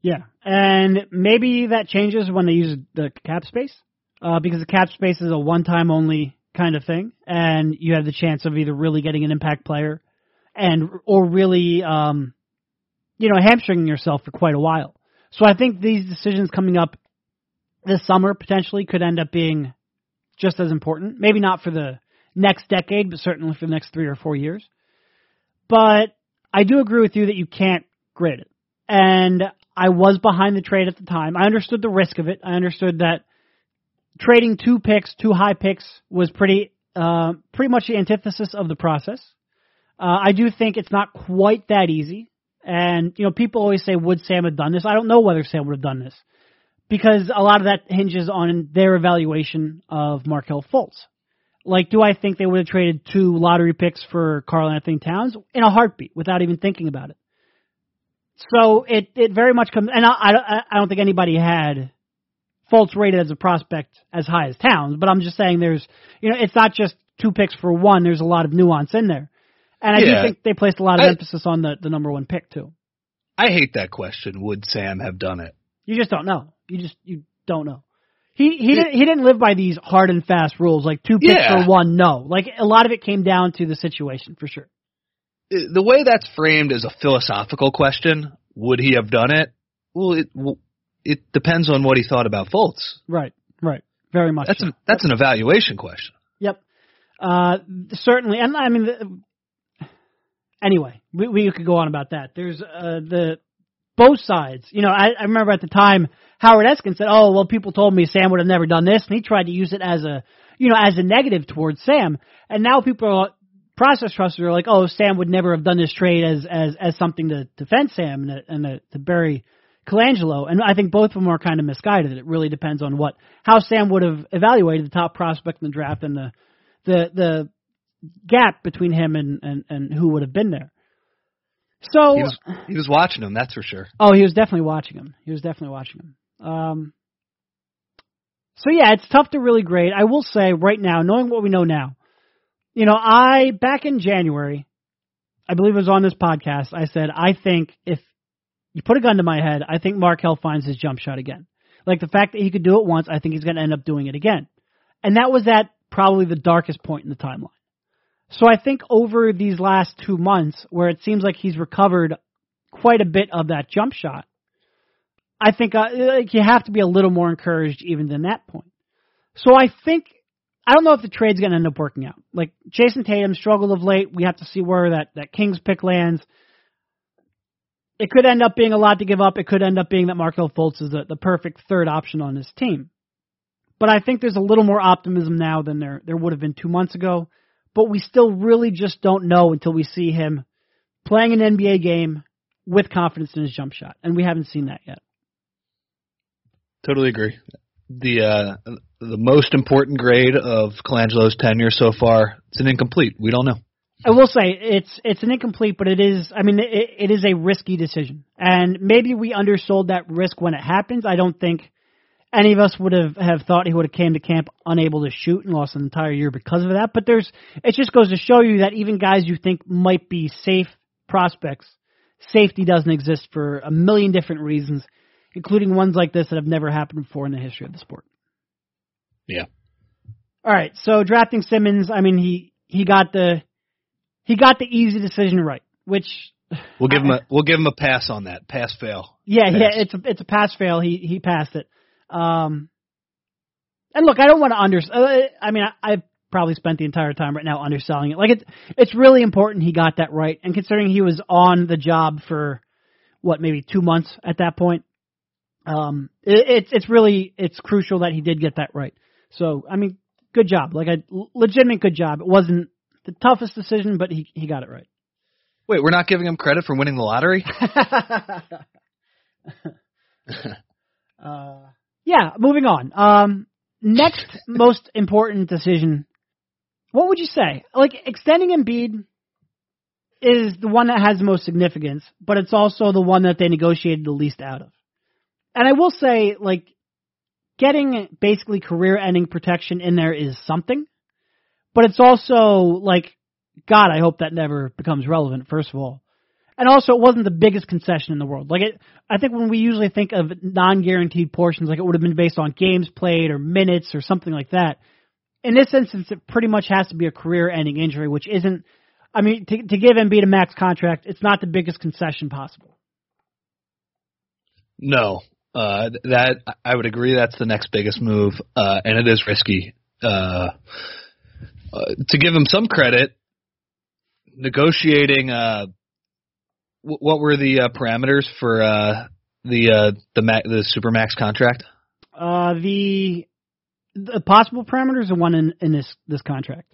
Yeah, and maybe that changes when they use the cap space, uh, because the cap space is a one-time only kind of thing, and you have the chance of either really getting an impact player, and or really, um, you know, hamstringing yourself for quite a while. So I think these decisions coming up this summer potentially could end up being just as important. Maybe not for the next decade, but certainly for the next three or four years. But I do agree with you that you can't grade it. And I was behind the trade at the time. I understood the risk of it. I understood that trading two picks, two high picks, was pretty uh, pretty much the antithesis of the process. Uh, I do think it's not quite that easy. And you know, people always say, "Would Sam have done this?" I don't know whether Sam would have done this because a lot of that hinges on their evaluation of Markelle Fultz. Like, do I think they would have traded two lottery picks for Karl-Anthony Towns in a heartbeat without even thinking about it? So it it very much comes, and I I, I don't think anybody had Fultz rated as a prospect as high as Towns, but I'm just saying there's you know it's not just two picks for one. There's a lot of nuance in there, and I Yeah. do think they placed a lot of I- emphasis on the the number one pick too. I hate that question. Would Sam have done it? You just don't know. You just you don't know. He he didn't he didn't live by these hard and fast rules like two picks Yeah. for one. No, like a lot of it came down to the situation for sure. the way that's framed as a philosophical question, would he have done it? Well, it it depends on what he thought about Fultz. Right, right, very much. That's so. a, that's an evaluation question. Yep. Uh, certainly, and I mean, the, anyway, we, we could go on about that. There's uh, the both sides. You know, I, I remember at the time Howard Eskin said, "Oh, well, people told me Sam would have never done this," and he tried to use it as a, you know, as a negative towards Sam. And now people are process trusters are like, "Oh, Sam would never have done this trade as as as something to defend Sam and to, and to, to bury Colangelo, and I think both of them are kind of misguided. It really depends on what how Sam would have evaluated the top prospect in the draft and the the the gap between him and and, and who would have been there. So he was, he was watching him, that's for sure. Oh, he was definitely watching him. He was definitely watching him. Um, so yeah, it's tough to really grade. I will say right now, knowing what we know now, you know, I back in January, I believe it was on this podcast. I said I think if you put a gun to my head, I think Markelle finds his jump shot again. Like the fact that he could do it once, I think he's going to end up doing it again. And that was at probably the darkest point in the timeline. So I think over these last two months, where it seems like he's recovered quite a bit of that jump shot, I think uh, like you have to be a little more encouraged even than that point. So I think I don't know if the trade's going to end up working out. Like Jayson Tatum struggled of late. We have to see where that that Kings pick lands. It could end up being a lot to give up. It could end up being that Markelle Fultz is the, the perfect third option on this team. But I think there's a little more optimism now than there there would have been two months ago but we still really just don't know until we see him playing an NBA game with confidence in his jump shot, and we haven't seen that yet. Totally agree. The uh, the most important grade of Colangelo's tenure so far it's an incomplete. We don't know. I will say it's it's an incomplete, but it is. I mean, it, it is a risky decision, and maybe we undersold that risk when it happens. I don't think any of us would have, have thought he would have came to camp unable to shoot and lost an entire year because of that. But there's it just goes to show you that even guys you think might be safe prospects, safety doesn't exist for a million different reasons, including ones like this that have never happened before in the history of the sport. Yeah. All right, so drafting Simmons, I mean he he got the he got the easy decision right, which we'll give him a we'll give him a pass on that pass fail. Yeah, pass. yeah, it's a it's a pass fail. He he passed it. Um, and look, I don't want to under. Uh, I mean, I, I've probably spent the entire time right now underselling it. Like it's it's really important he got that right, and considering he was on the job for what maybe two months at that point, um, it, it's it's really it's crucial that he did get that right. So I mean, good job. Like a legitimate good job. It wasn't the toughest decision, but he he got it right. Wait, we're not giving him credit for winning the lottery. uh, yeah, moving on. Um, next most important decision. What would you say? Like extending Embiid is the one that has the most significance, but it's also the one that they negotiated the least out of. And I will say, like, getting basically career-ending protection in there is something, but it's also like, God, I hope that never becomes relevant. First of all, and also, it wasn't the biggest concession in the world. Like it, I think when we usually think of non-guaranteed portions, like it would have been based on games played or minutes or something like that. In this instance, it pretty much has to be a career-ending injury, which isn't. I mean, to, to give Embiid a max contract, it's not the biggest concession possible. No, uh, that I would agree. That's the next biggest move, uh, and it is risky. Uh, uh, to give him some credit, negotiating uh, what were the uh, parameters for uh, the uh, the ma- the supermax contract? Uh, the the possible parameters are one in, in this this contract.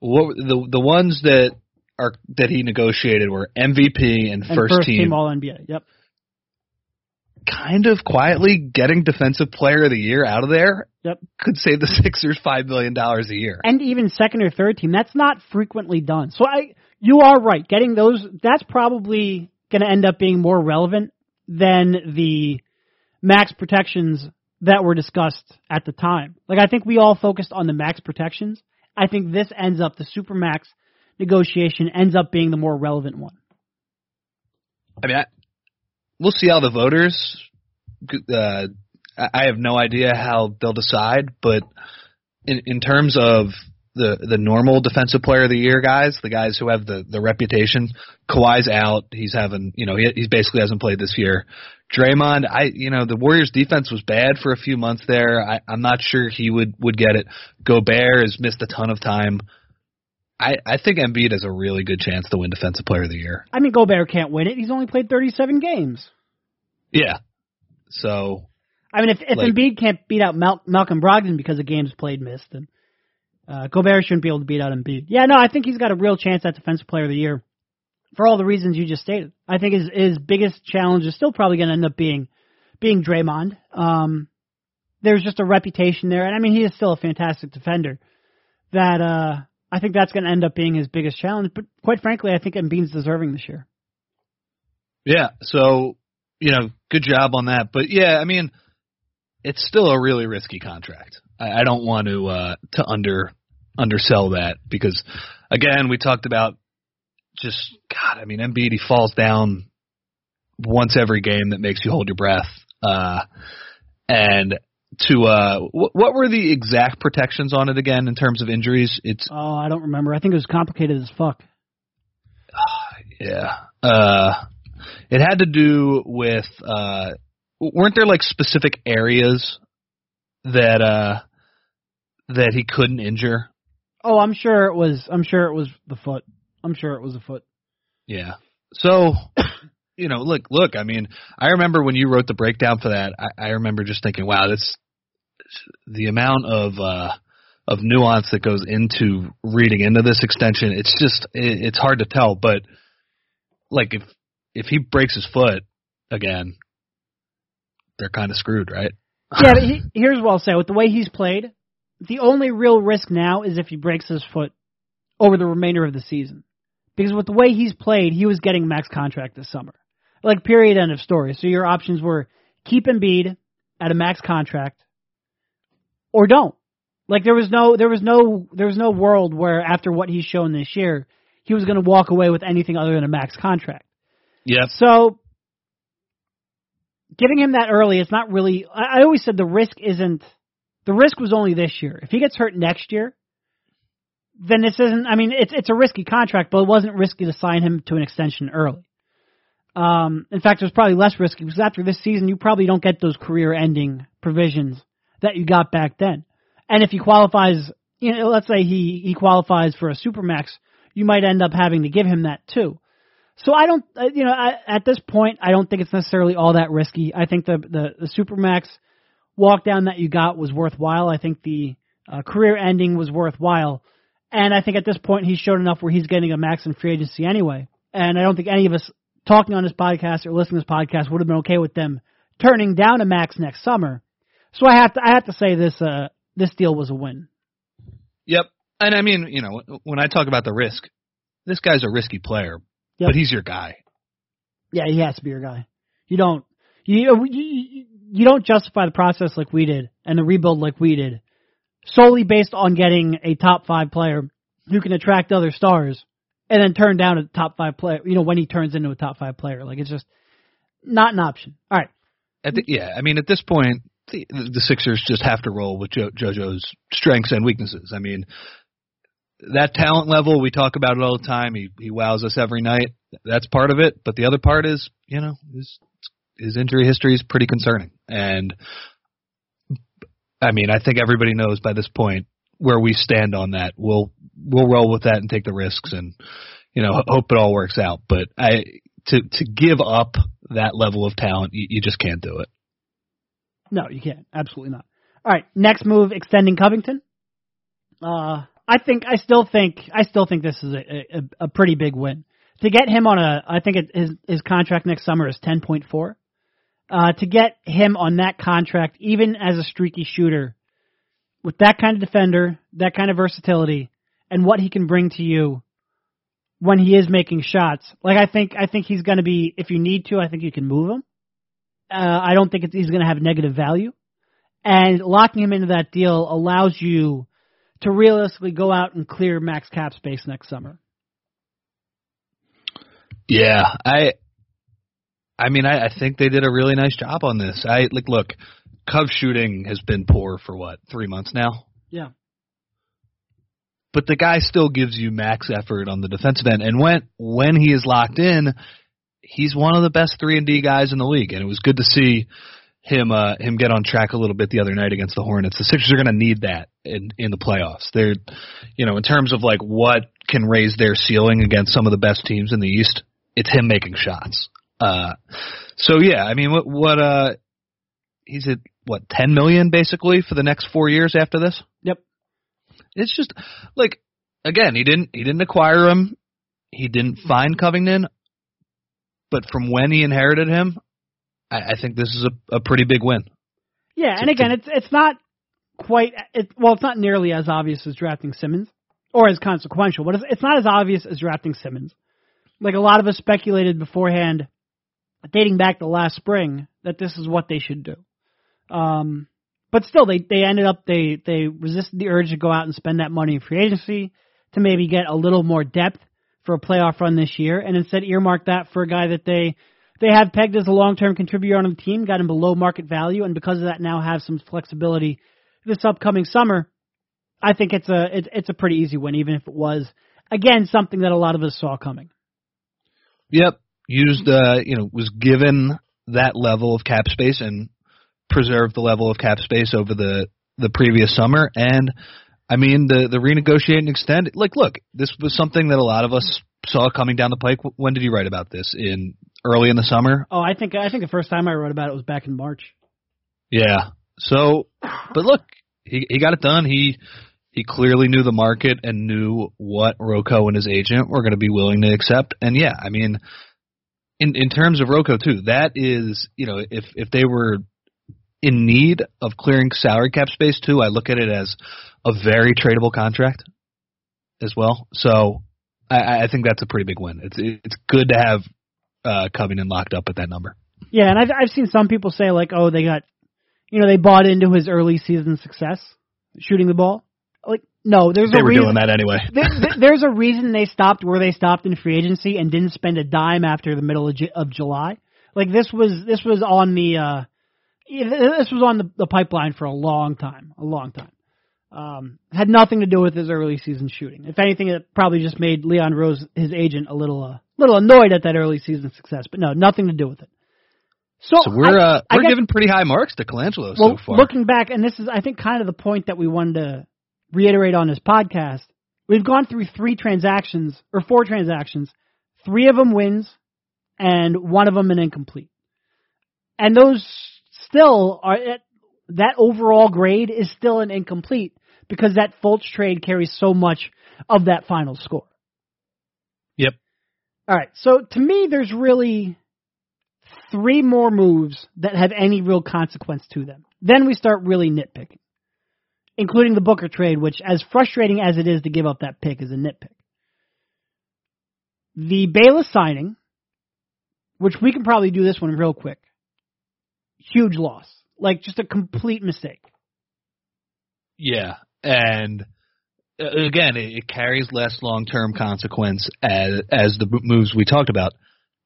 What the the ones that are that he negotiated were MVP and, and first, first team, team All NBA. Yep. Kind of quietly getting Defensive Player of the Year out of there. Yep. Could save the Sixers five million dollars a year. And even second or third team. That's not frequently done. So I you are right. Getting those that's probably going to end up being more relevant than the max protections that were discussed at the time. Like I think we all focused on the max protections. I think this ends up the super max negotiation ends up being the more relevant one. I mean, I, we'll see how the voters. Uh, I have no idea how they'll decide, but in in terms of the the normal defensive player of the year guys, the guys who have the the reputation. Kawhi's out. He's having, you know, he he basically hasn't played this year. Draymond, I you know, the Warriors defense was bad for a few months there. I I'm not sure he would would get it. Gobert has missed a ton of time. I I think Embiid has a really good chance to win defensive player of the year. I mean, Gobert can't win it. He's only played 37 games. Yeah. So I mean, if if Like- Embiid can't beat out Mal- Malcolm Brogdon because of games played missed, then uh, Gobert shouldn't be able to beat out Embiid. Yeah, no, I think he's got a real chance at Defensive Player of the Year for all the reasons you just stated. I think his his biggest challenge is still probably going to end up being being Draymond. Um, there's just a reputation there, and I mean he is still a fantastic defender. That uh, I think that's going to end up being his biggest challenge. But quite frankly, I think Embiid's deserving this year. Yeah, so you know, good job on that. But yeah, I mean, it's still a really risky contract. I, I don't want to uh, to under undersell that because again, we talked about just God. I mean, Embiid he falls down once every game that makes you hold your breath. Uh, and to uh, wh- what were the exact protections on it again in terms of injuries? It's Oh, I don't remember. I think it was complicated as fuck. yeah. Uh, it had to do with uh, weren't there like specific areas that uh that he couldn't injure? Oh, I'm sure it was. I'm sure it was the foot. I'm sure it was the foot. Yeah. So, you know, look, look. I mean, I remember when you wrote the breakdown for that. I, I remember just thinking, wow, that's the amount of uh, of nuance that goes into reading into this extension. It's just, it, it's hard to tell. But like, if if he breaks his foot again, they're kind of screwed, right? Yeah, but he, here's what I'll say. With the way he's played, the only real risk now is if he breaks his foot over the remainder of the season. Because with the way he's played, he was getting max contract this summer. Like period end of story. So your options were keep Embiid at a max contract or don't. Like there was no there was no there was no world where after what he's shown this year, he was going to walk away with anything other than a max contract. Yeah. So getting him that early, it's not really. I, I always said the risk isn't. The risk was only this year. If he gets hurt next year, then this isn't. I mean, it's it's a risky contract, but it wasn't risky to sign him to an extension early. Um, in fact, it was probably less risky because after this season, you probably don't get those career-ending provisions that you got back then. And if he qualifies, you know, let's say he he qualifies for a supermax, you might end up having to give him that too. So I don't, uh, you know, I, at this point, I don't think it's necessarily all that risky. I think the the, the supermax walk down that you got was worthwhile. I think the uh, career ending was worthwhile, and I think at this point he's shown enough where he's getting a max in free agency anyway. And I don't think any of us talking on this podcast or listening to this podcast would have been okay with them turning down a max next summer. So I have to I have to say this uh this deal was a win. Yep. And I mean, you know, when I talk about the risk, this guy's a risky player, Yep. but he's your guy. Yeah, he has to be your guy. You don't you, you you don't justify the process like we did and the rebuild like we did solely based on getting a top five player who can attract other stars and then turn down a top five player. You know when he turns into a top five player, like it's just not an option. All right, At the, yeah, I mean, at this point, the, the Sixers just have to roll with jo- JoJo's strengths and weaknesses. I mean, that talent level, we talk about it all the time. He he wows us every night. That's part of it, but the other part is, you know, his his injury history is pretty concerning. And I mean, I think everybody knows by this point where we stand on that. We'll we'll roll with that and take the risks and you know, hope it all works out. But I to to give up that level of talent, you, you just can't do it. No, you can't. Absolutely not. All right, next move, extending Covington. Uh, I think I still think I still think this is a, a, a pretty big win to get him on a. I think it, his his contract next summer is ten point four. Uh, to get him on that contract, even as a streaky shooter, with that kind of defender, that kind of versatility, and what he can bring to you when he is making shots. Like I think I think he's going to be. If you need to, I think you can move him. Uh, I don't think it's, he's going to have negative value, and locking him into that deal allows you to realistically go out and clear max cap space next summer. Yeah, I I mean I, I think they did a really nice job on this. I like look, Cove shooting has been poor for what, three months now? Yeah. But the guy still gives you max effort on the defensive end. And when when he is locked in, he's one of the best three and D guys in the league. And it was good to see him uh him get on track a little bit the other night against the Hornets. The Sixers are gonna need that in in the playoffs. They're you know, in terms of like what can raise their ceiling against some of the best teams in the East, it's him making shots. Uh, so yeah, I mean, what what uh, he's at what ten million basically for the next four years after this. Yep. It's just like again, he didn't he didn't acquire him, he didn't find Covington, but from when he inherited him, I, I think this is a, a pretty big win. Yeah, and again, it's it's not quite it, well, it's not nearly as obvious as drafting Simmons or as consequential, but it's, it's not as obvious as drafting Simmons. Like a lot of us speculated beforehand, dating back to last spring, that this is what they should do. Um, but still, they they ended up they they resisted the urge to go out and spend that money in free agency to maybe get a little more depth for a playoff run this year, and instead earmark that for a guy that they they have pegged as a long term contributor on the team, got him below market value, and because of that now have some flexibility this upcoming summer. I think it's a it, it's a pretty easy win, even if it was again something that a lot of us saw coming. Yep, used uh, you know was given that level of cap space and preserved the level of cap space over the the previous summer, and I mean the the renegotiate and extend. Like, look, this was something that a lot of us saw coming down the pike. When did you write about this? In early in the summer? Oh, I think I think the first time I wrote about it was back in March. Yeah. So, but look, he he got it done. He he clearly knew the market and knew what Rocco and his agent were going to be willing to accept. And yeah, I mean, in in terms of Rocco too, that is you know if if they were in need of clearing salary cap space too, I look at it as a very tradable contract as well. So I, I think that's a pretty big win. It's it's good to have uh, Covington locked up at that number. Yeah, and I've I've seen some people say like, oh, they got, you know, they bought into his early season success shooting the ball. Like, no, there's they a were reason. doing that anyway. there, there- there's a reason they stopped where they stopped in free agency and didn't spend a dime after the middle of, Ju- of July. Like this was this was on the uh, this was on the, the pipeline for a long time, a long time. Um, had nothing to do with his early season shooting. If anything, it probably just made Leon Rose, his agent, a little uh, little annoyed at that early season success. But no, nothing to do with it. So, So we're I- uh, we're guess- giving pretty high marks to Colangelo well, so far. looking back, and this is, I think, kind of the point that we wanted to reiterate on this podcast. We've gone through three transactions or four transactions, three of them wins, and one of them an incomplete. And those still are that overall grade is still an incomplete because that Fultz trade carries so much of that final score. Yep. All right. So to me, there's really three more moves that have any real consequence to them. Then we start really nitpicking, including the Booker trade, which, as frustrating as it is to give up that pick, is a nitpick. The Bayless signing, which we can probably do this one real quick. Huge loss. Like just a complete mistake. Yeah, and uh, again, it, it carries less long-term consequence as as the moves we talked about.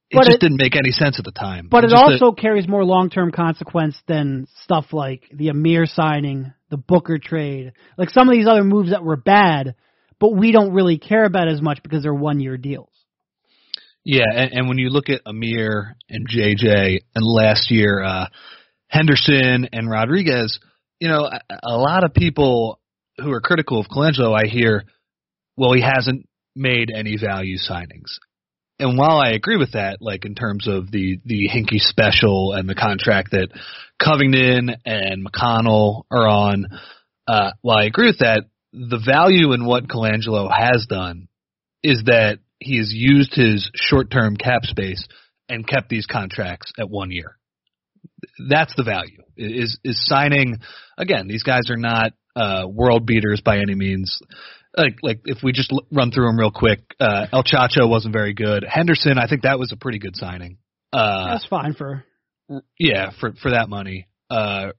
It But just it- didn't make any sense at the time. But it just a- also carries more long term consequence than stuff like the Amir signing, the Booker trade, like some of these other moves that were bad, but we don't really care about as much because they're one year deals. yeah, and, and when you look at Amir and JJ and last year uh, Henderson and Rodriguez, you know, a, a lot of people who are critical of Colangelo, I hear, well, he hasn't made any value signings. And while I agree with that, like in terms of the the Hinkie special and the contract that Covington and McConnell are on, uh, while I agree with that, the value in what Colangelo has done is that he has used his short term cap space and kept these contracts at one year. That's the value. Is is signing again, these guys are not uh world beaters by any means like like if we just l- run through them real quick, uh, El Chacho wasn't very good. Henderson, I think that was a pretty good signing. Uh, That's fine for yeah, for for that money. Uh,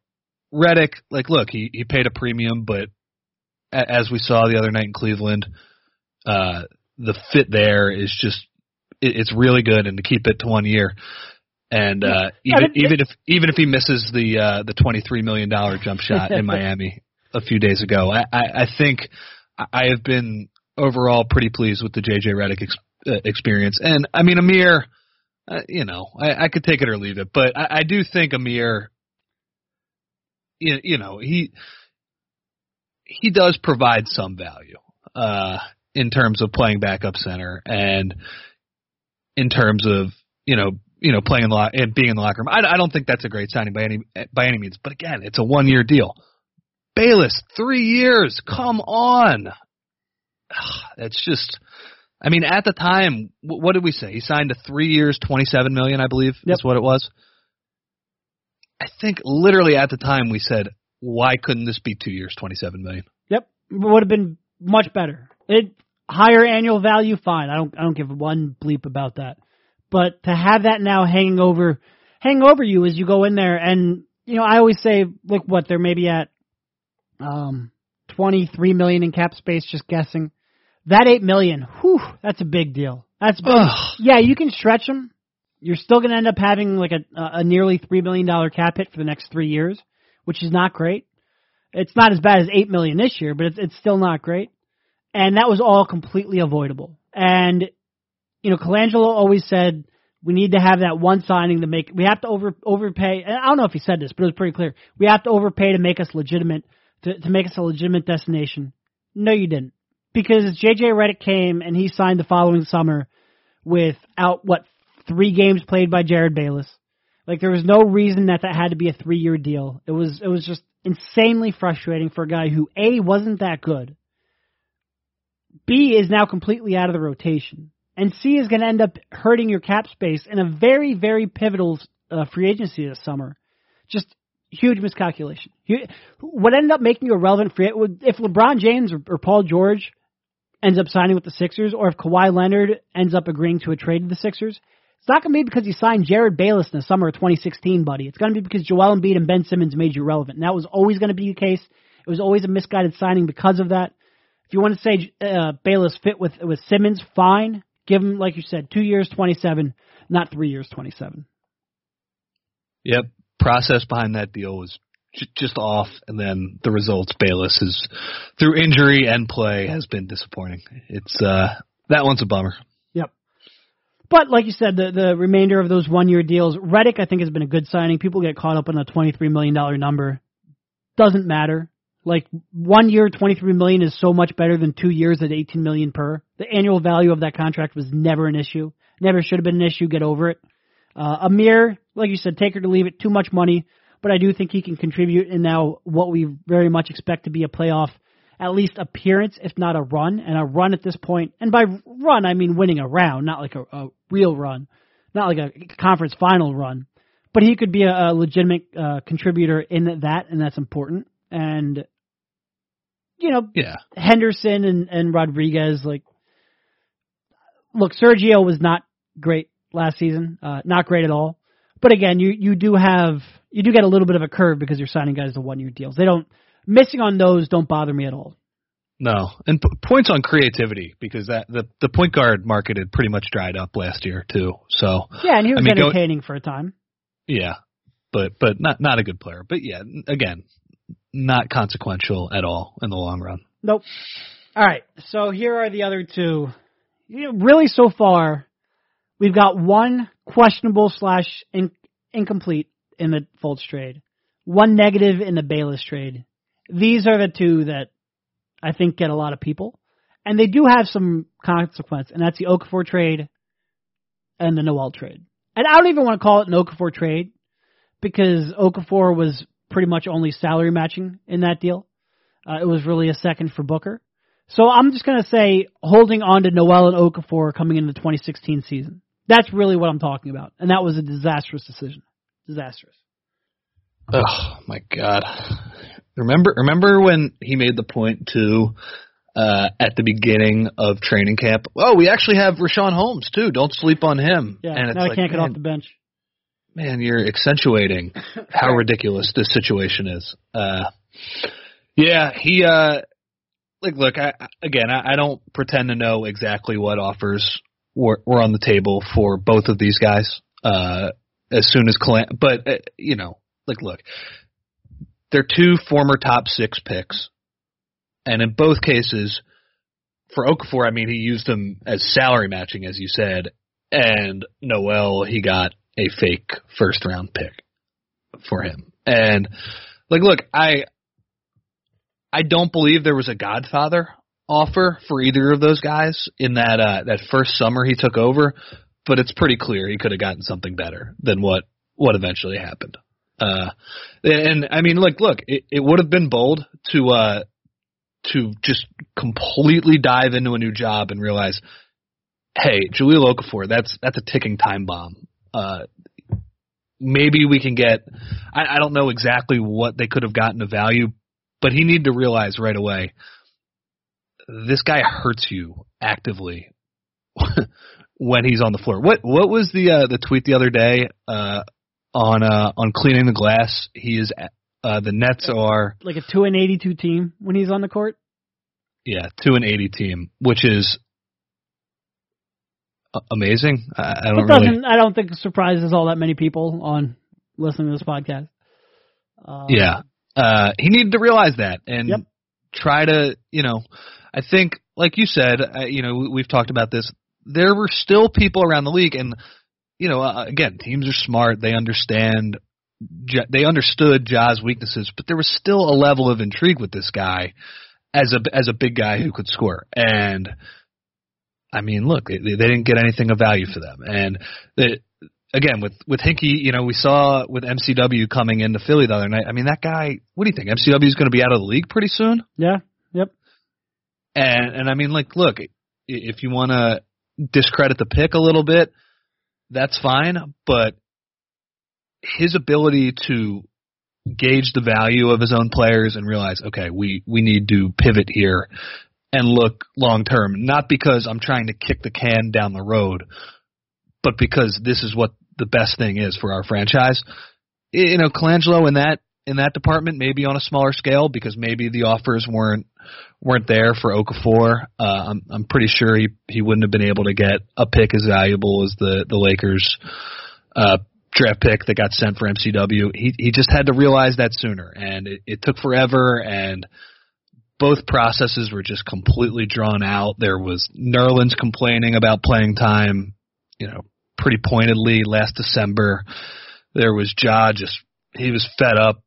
Redick, like, look, he he paid a premium, but a, as we saw the other night in Cleveland, uh, the fit there is just it, it's really good, and to keep it to one year. And uh, even even if even if he misses the uh, the twenty three million dollar jump shot in Miami a few days ago, I, I, I think I have been overall pretty pleased with the JJ Redick ex, uh, experience. And I mean Amir, uh, you know, I, I could take it or leave it, but I, I do think Amir, you, you know, he he does provide some value uh, in terms of playing backup center and in terms of you know you know playing in the and eh, being in the locker room. I, I don't think that's a great signing by any by any means, but again, it's a one year deal. Bayless, three years. Come on. That's just. I mean, at the time, wh- what did we say? He signed a three years, twenty-seven million, I believe, Yep. is what it was. I think literally at the time we said, why couldn't this be two years, twenty seven million? Yep, would have been much better. It higher annual value, fine. I don't I don't give one bleep about that. But to have that now hanging over hang over you as you go in there, and you know I always say, look what they're maybe at um twenty three million in cap space, just guessing. That eight million, whew, that's a big deal. That's big. Ugh. yeah, you can stretch them. You're still going to end up having like a a nearly three million dollar cap hit for the next three years, which is not great. It's not as bad as eight million this year, but it's it's still not great. And that was all completely avoidable. And you know, Colangelo always said we need to have that one signing to make. We have to over overpay. I don't know if he said this, but it was pretty clear. We have to overpay to make us legitimate to to make us a legitimate destination. No, you didn't, because JJ Redick came and he signed the following summer without what three games played by Jerryd Bayless. Like there was no reason that that had to be a three year deal. It was it was just insanely frustrating for a guy who a wasn't that good. B is now completely out of the rotation, and C is going to end up hurting your cap space in a very very pivotal uh, free agency this summer. Just huge miscalculation. What ended up making you a relevant free if LeBron James or, Paul George ends up signing with the Sixers, or if Kawhi Leonard ends up agreeing to a trade to the Sixers, it's not going to be because you signed Jerryd Bayless in the summer of 2016, buddy. It's going to be because Joel Embiid and Ben Simmons made you relevant. And that was always going to be the case. It was always a misguided signing because of that. If you want to say uh, Bayless fit with with Simmons, fine. Give him, like you said, two years, 27, not three years, 27. Yep. Process behind that deal was j- just off, and then the results. Bayless is through injury and play has been disappointing. It's uh that one's a bummer. Yep. But like you said, the the remainder of those one year deals, Redick I think has been a good signing. People get caught up on a twenty three million dollar number. Doesn't matter. Like one year, twenty three million is so much better than two years at eighteen million per. The annual value of that contract was never an issue. Never should have been an issue. Get over it. Uh, Amir, like you said, take her to leave it. Too much money, but I do think he can contribute in now what we very much expect to be a playoff at least appearance, if not a run. And a run at this point. point, and by run I mean winning a round, not like a, a real run, not like a conference final run. But he could be a, a legitimate uh, contributor in that, and that's important. And you know, yeah, Henderson and, and Rodriguez, like, look, Sergio was not great last season, uh, not great at all. But again, you you do have you do get a little bit of a curve because you're signing guys to one year deals. They don't missing on those don't bother me at all. No, and p- points on creativity because that the the point guard market had pretty much dried up last year too. So yeah, and he was I mean, entertaining go, for a time. Yeah, but but not not a good player. But yeah, again, not consequential at all in the long run. Nope. All right, so here are the other two. Really, so far, we've got one questionable slash in, incomplete in the Fultz trade, one negative in the Bayless trade. These are the two that I think get a lot of people, and they do have some consequence, and that's the Okafor trade and the Noel trade. And I don't even want to call it an Okafor trade because Okafor was pretty much only salary matching in that deal. Uh, it was really a second for Booker. So I'm just going to say holding on to Noel and Okafor coming into the 2016 season. That's really what I'm talking about. And that was a disastrous decision. Disastrous. Oh my god. Remember remember when he made the point to uh at the beginning of training camp, oh, we actually have Richaun Holmes too. Don't sleep on him. Yeah, and it's now like, he can't get man, off the bench. Man, you're accentuating how ridiculous this situation is. Uh yeah, he uh like look, I again, I, I don't pretend to know exactly what offers were, were on the table for both of these guys. Uh as soon as Calam- but uh, you know, like look, they're two former top six picks, and in both cases, for Okafor, I mean, he used them as salary matching, as you said, and Noel, he got a fake first round pick for him. And like, look, I I don't believe there was a Godfather offer for either of those guys in that uh, that first summer he took over, but it's pretty clear he could have gotten something better than what what eventually happened. Uh, and I mean, like, look, it, it would have been bold to uh, to just completely dive into a new job and realize, hey, Jahlil Okafor, that's that's a ticking time bomb. Uh, maybe we can get. I, I don't know exactly what they could have gotten of value, but he needed to realize right away. This guy hurts you actively when he's on the floor. What what was the uh, the tweet the other day uh, on uh, on cleaning the glass? He is uh, the Nets are like a two and eighty two team when he's on the court. Yeah, two and eighty team, which is amazing. I, I don't it doesn't. really. I don't think surprises all that many people on listening to this podcast. Um, yeah, uh, he needed to realize that and yep. try to, you know, I think, like you said, uh, you know, we've talked about this. There were still people around the league, and you know, uh, again, teams are smart. They understand. They understood Ja's weaknesses, but there was still a level of intrigue with this guy as a as a big guy who could score. And I mean, look, they, they didn't get anything of value for them. And again, with with Hinkie, you know, we saw with MCW coming into Philly the other night. I mean, that guy. What do you think? MCW is going to be out of the league pretty soon. Yeah. Yep. And and I mean, like, look, if you want to discredit the pick a little bit, that's fine. But his ability to gauge the value of his own players and realize, okay, we we need to pivot here and look long term, not because I'm trying to kick the can down the road, but because this is what the best thing is for our franchise. You know, Colangelo in that in that department, maybe on a smaller scale, because maybe the offers weren't weren't there for Okafor. Uh, I'm I'm pretty sure he he wouldn't have been able to get a pick as valuable as the the Lakers uh, draft pick that got sent for MCW. He he just had to realize that sooner, and it, it took forever. And both processes were just completely drawn out. There was Nerlens complaining about playing time, you know, pretty pointedly last December. There was Ja just he was fed up,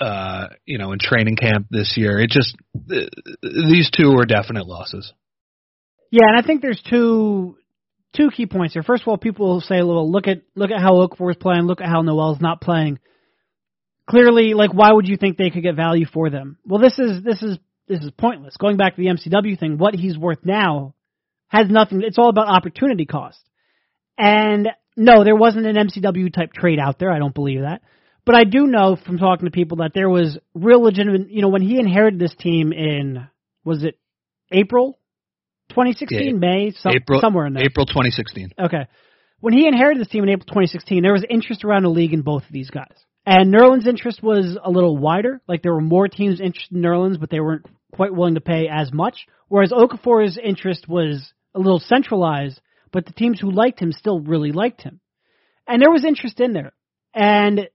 uh, you know, in training camp this year. It just these two were definite losses. Yeah, and I think there's two two key points here. First of all, people will say, "Well, look at look at how Okafor is playing. Look at how Noel's not playing." Clearly, like, why would you think they could get value for them? Well, this is this is this is pointless. Going back to the MCW thing, what he's worth now has nothing. It's all about opportunity cost. And no, there wasn't an MCW type trade out there. I don't believe that. But I do know from talking to people that there was real legitimate. You know, when he inherited this team in was it April 2016, Yeah, May, some, April somewhere in there. April 2016. Okay. When he inherited this team in April 2016, there was interest around the league in both of these guys. And Nerlens' interest was a little wider. Like there were more teams interested in Nerlens, but they weren't quite willing to pay as much. Whereas Okafor's interest was a little centralized, but the teams who liked him still really liked him. And there was interest in there. And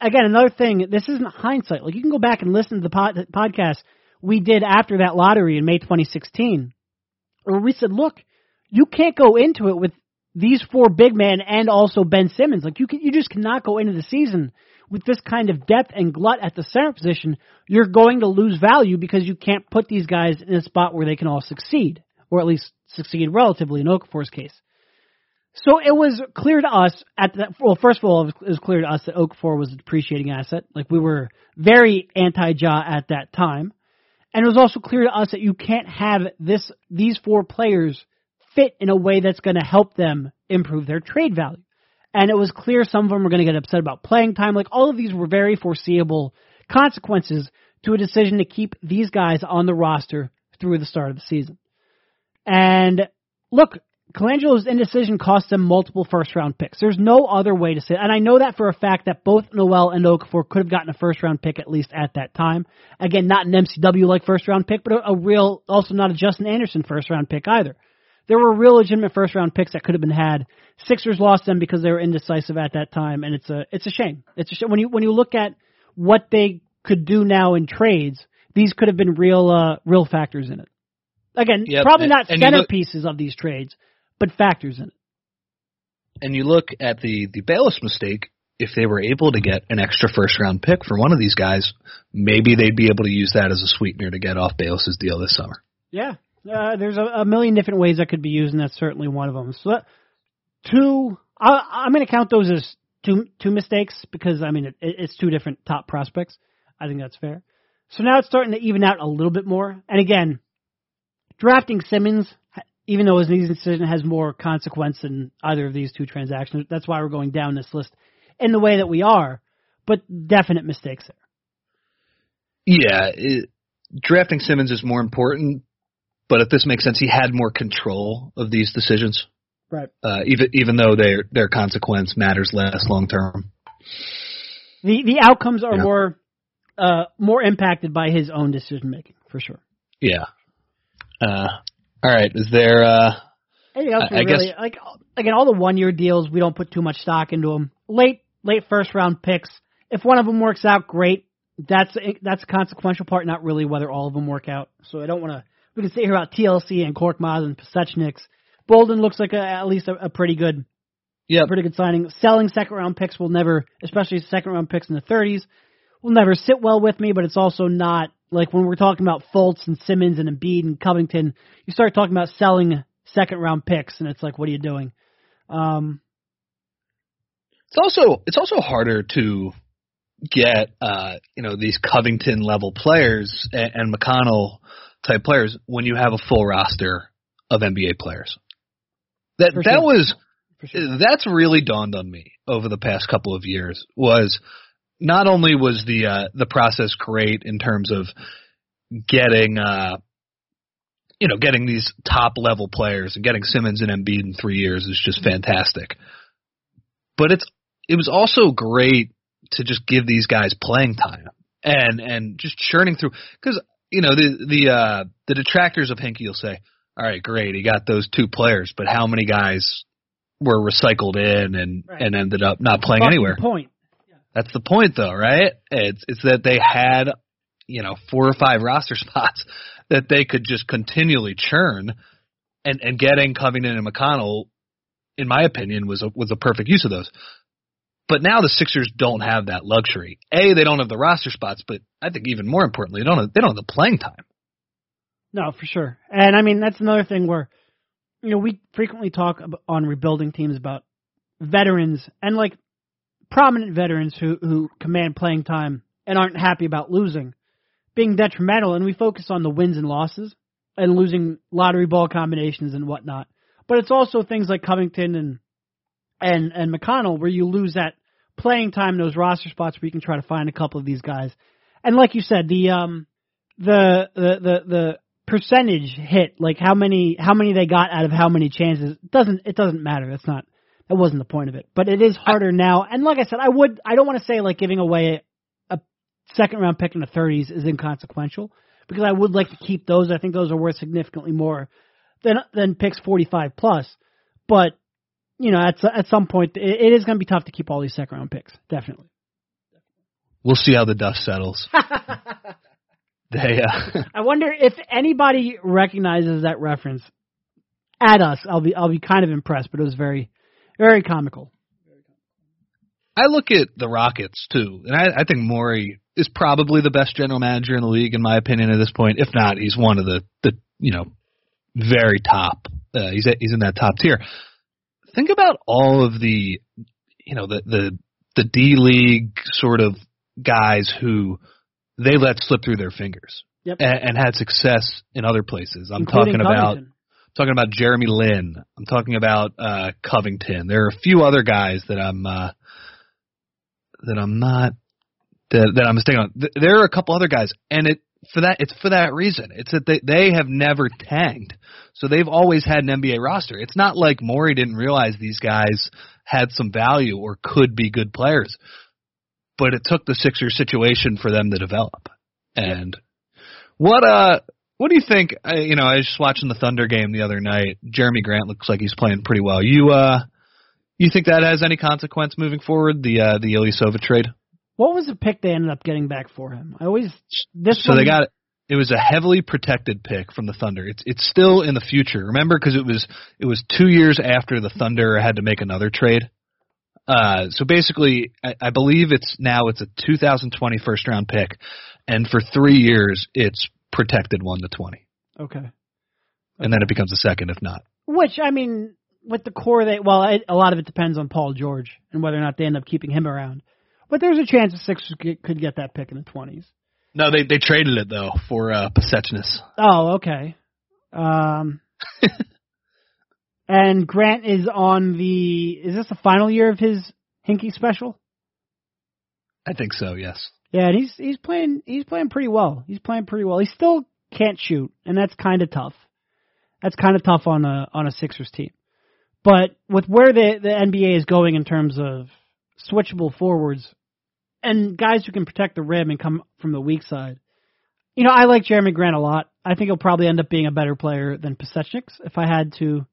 again, another thing, this isn't hindsight. Like you can go back and listen to the pod- podcast we did after that lottery in May 2016, where we said, look, you can't go into it with these four big men and also Ben Simmons. Like you can, you just cannot go into the season with this kind of depth and glut at the center position. You're going to lose value because you can't put these guys in a spot where they can all succeed, or at least succeed relatively in Okafor's case. So it was clear to us at that. Well, first of all, it was, clear to us that Okafor was a depreciating asset. Like we were very anti-Ja at that time, and it was also clear to us that you can't have this these four players fit in a way that's going to help them improve their trade value. And it was clear some of them were going to get upset about playing time. Like all of these were very foreseeable consequences to a decision to keep these guys on the roster through the start of the season. And look, Colangelo's indecision cost them multiple first round picks. There's no other way to say it. And I know that for a fact that both Noel and Okafor could have gotten a first round pick at least at that time. Again, not an MCW like first round pick, but a, a real, also not a Justin Anderson first round pick either. There were real legitimate first round picks that could have been had. Sixers lost them because they were indecisive at that time, and it's a it's a shame. It's a shame when you when you look at what they could do now in trades. These could have been real uh, real factors in it. Again, Yep, probably and- not and you look- centerpieces of these trades, but factors in it. And you look at the the Bayless mistake. If they were able to get an extra first round pick for one of these guys, maybe they'd be able to use that as a sweetener to get off Bayless's deal this summer. Yeah, uh, there's a, a million different ways that could be used, and that's certainly one of them. So, that, two, I, I'm going to count those as two two mistakes because I mean it, it's two different top prospects. I think that's fair. So now it's starting to even out a little bit more. And again, drafting Simmons even though his decision has more consequence than either of these two transactions. That's why we're going down this list in the way that we are, but definite mistakes there. Yeah, it, drafting Simmons is more important, but if this makes sense, he had more control of these decisions. Right. Uh, even even though their their consequence matters less long term. The the outcomes are Yeah. more uh, more impacted by his own decision making for sure. Yeah. Uh, all right. Is there? Uh, Anything else? I- I guess- like again, all the one year deals, we don't put too much stock into them. Late late first round picks. If one of them works out, great. That's that's a consequential part, not really whether all of them work out. So I don't want to. We can sit here about TLC and Korkmaz and Pasecniks. Bolden looks like a, at least a, a pretty good, yeah. pretty good signing. Selling second round picks will never, especially second round picks in the 30s, will never sit well with me. But it's also not like when we're talking about Fultz and Simmons and Embiid and Covington. You start talking about selling second round picks, and it's like, what are you doing? Um, It's also it's also harder to get uh, you know these Covington level players and, and McConnell type players when you have a full roster of NBA players. That For that sure. was sure. that's really dawned on me over the past couple of years was not only was the uh, the process great in terms of getting uh, you know getting these top level players and getting Simmons and Embiid in three years is just fantastic, but it's it was also great to just give these guys playing time and and just churning through because you know the the uh, the detractors of Hinkie will say, all right, great, he got those two players, but how many guys were recycled in and Right. and ended up not playing anywhere? Point. That's the point, though, right? It's it's that they had you know four or five roster spots that they could just continually churn, and and getting Covington and McConnell, in my opinion, was a was a perfect use of those. But now the Sixers don't have that luxury. A, they don't have the roster spots, but I think even more importantly, they don't have, they don't have the playing time. No, for sure. And I mean, that's another thing where, you know, we frequently talk on rebuilding teams about veterans and like prominent veterans who, who command playing time and aren't happy about losing being detrimental. And we focus on the wins and losses and losing lottery ball combinations and whatnot. But it's also things like Covington and, and, and McConnell where you lose that playing time, those roster spots where you can try to find a couple of these guys. And like you said, the, um, the, the, the, the, percentage hit, like how many how many they got out of how many chances doesn't it doesn't matter. That's not that wasn't the point of it. But it is harder now. And like I said, I would I don't want to say like giving away a, a second round pick in the 30s is inconsequential because I would like to keep those. I think those are worth significantly more than than picks 45 plus. But you know, at at some point, it, it is going to be tough to keep all these second round picks. Definitely. We'll see how the dust settles. they uh, I wonder if anybody recognizes that reference. At us, I'll be I'll be kind of impressed, but it was very, very comical. I look at the Rockets too, and I, I think Morey is probably the best general manager in the league, in my opinion, at this point. If not, he's one of the the you know very top. Uh, he's at, he's in that top tier. Think about all of the you know the the the D League sort of guys who they let slip through their fingers Yep. and, and had success in other places. I'm including talking about Covington. talking about Jeremy Lin. I'm talking about uh Covington. There are a few other guys that I'm uh that I'm not that that I'm mistaken on. There are a couple other guys, and it for that it's for that reason. It's that they they have never tanked, so they've always had an NBA roster. It's not like Morey didn't realize these guys had some value or could be good players, but it took the Sixers situation for them to develop. And what uh what do you think? I, you know, I was just watching the Thunder game the other night. Jerami Grant looks like he's playing pretty well. You uh, you think that has any consequence moving forward? The uh, the Ilyasova trade. What was the pick they ended up getting back for him? I always this so one, they got it was a heavily protected pick from the Thunder. It's it's still in the future. Remember, because it was it was two years after the Thunder had to make another trade. Uh, so basically, I, I believe it's now it's a 2020 first round pick, and for three years it's protected one to 20, okay. and then it becomes a second if not. Which I mean, with the core, they well, it, a lot of it depends on Paul George and whether or not they end up keeping him around. But there's a chance the Sixers could- get that pick in the twenties. No, they they traded it though for uh. Oh, okay. Um, And Grant is on the. Is this the final year of his Hinkie special? I think so. Yes. Yeah, and he's he's playing he's playing pretty well. He's playing pretty well. He still can't shoot, and that's kind of tough. That's kind of tough on a on a Sixers team. But with where the the NBA is going in terms of switchable forwards and guys who can protect the rim and come from the weak side, you know, I like Jerami Grant a lot. I think he'll probably end up being a better player than Pasecniks if I had to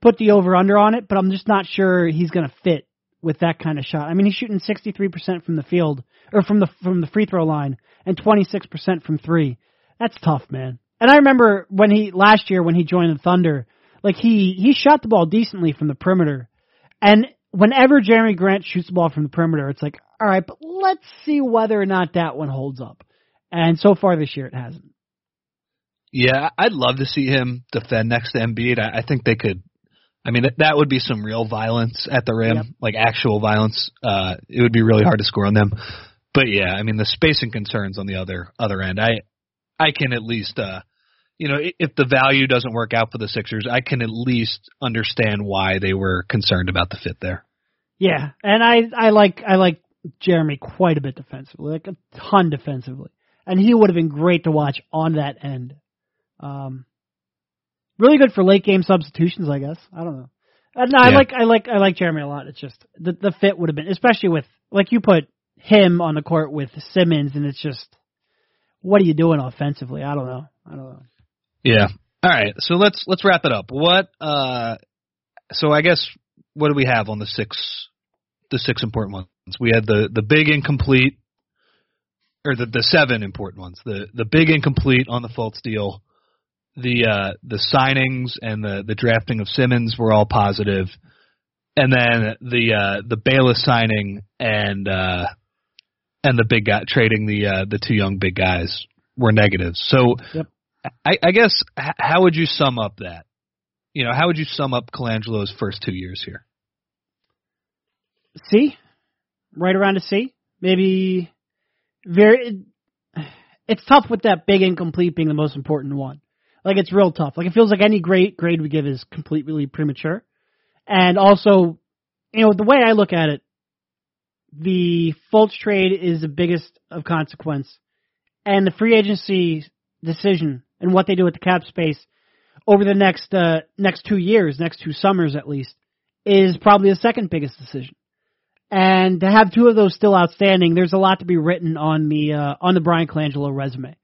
put the over under on it, but I'm just not sure he's going to fit with that kind of shot. I mean, he's shooting 63% from the field or from the from the free throw line and 26% from 3. That's tough, man. And I remember when he last year when he joined the Thunder, like he he shot the ball decently from the perimeter. And whenever Jerami Grant shoots the ball from the perimeter, it's like, all right, but let's see whether or not that one holds up. And so far this year, it hasn't. Yeah, I'd love to see him defend next to Embiid. I, I think they could. I mean, that, that would be some real violence at the rim, Yep. like actual violence. Uh, it would be really hard to score on them. But yeah, I mean, the spacing concerns on the other other end, I I can at least, uh, you know, if the value doesn't work out for the Sixers, I can at least understand why they were concerned about the fit there. Yeah, and I I like I like Jerami quite a bit defensively, like a ton defensively, and he would have been great to watch on that end. Um, really good for late game substitutions, I guess. I don't know. Uh, no, I Yeah. like I like I like Jerami a lot. It's just the the fit would have been, especially with like you put him on the court with Simmons, and it's just what are you doing offensively? I don't know. I don't know. Yeah. All right. So let's let's wrap it up. What? uh So I guess what do we have on the six the six important ones? We had the the big incomplete, or the the seven important ones. The the big incomplete on the Fultz deal. The uh the signings and the the drafting of Simmons were all positive, and then the uh the Bayless signing and uh and the big guy trading the uh the two young big guys were negatives. So Yep. I, I guess h- how would you sum up that? You know, how would you sum up Colangelo's first two years here? C, right around a C, maybe very. It's tough with that big incomplete being the most important one. Like it's real tough. Like it feels like any great grade we give is completely premature, and also, you know, the way I look at it, the Fultz trade is the biggest of consequence, and the free agency decision and what they do with the cap space over the next uh, next two years, next two summers at least, is probably the second biggest decision. And to have two of those still outstanding, there's a lot to be written on the uh, on the Bryan Colangelo resume.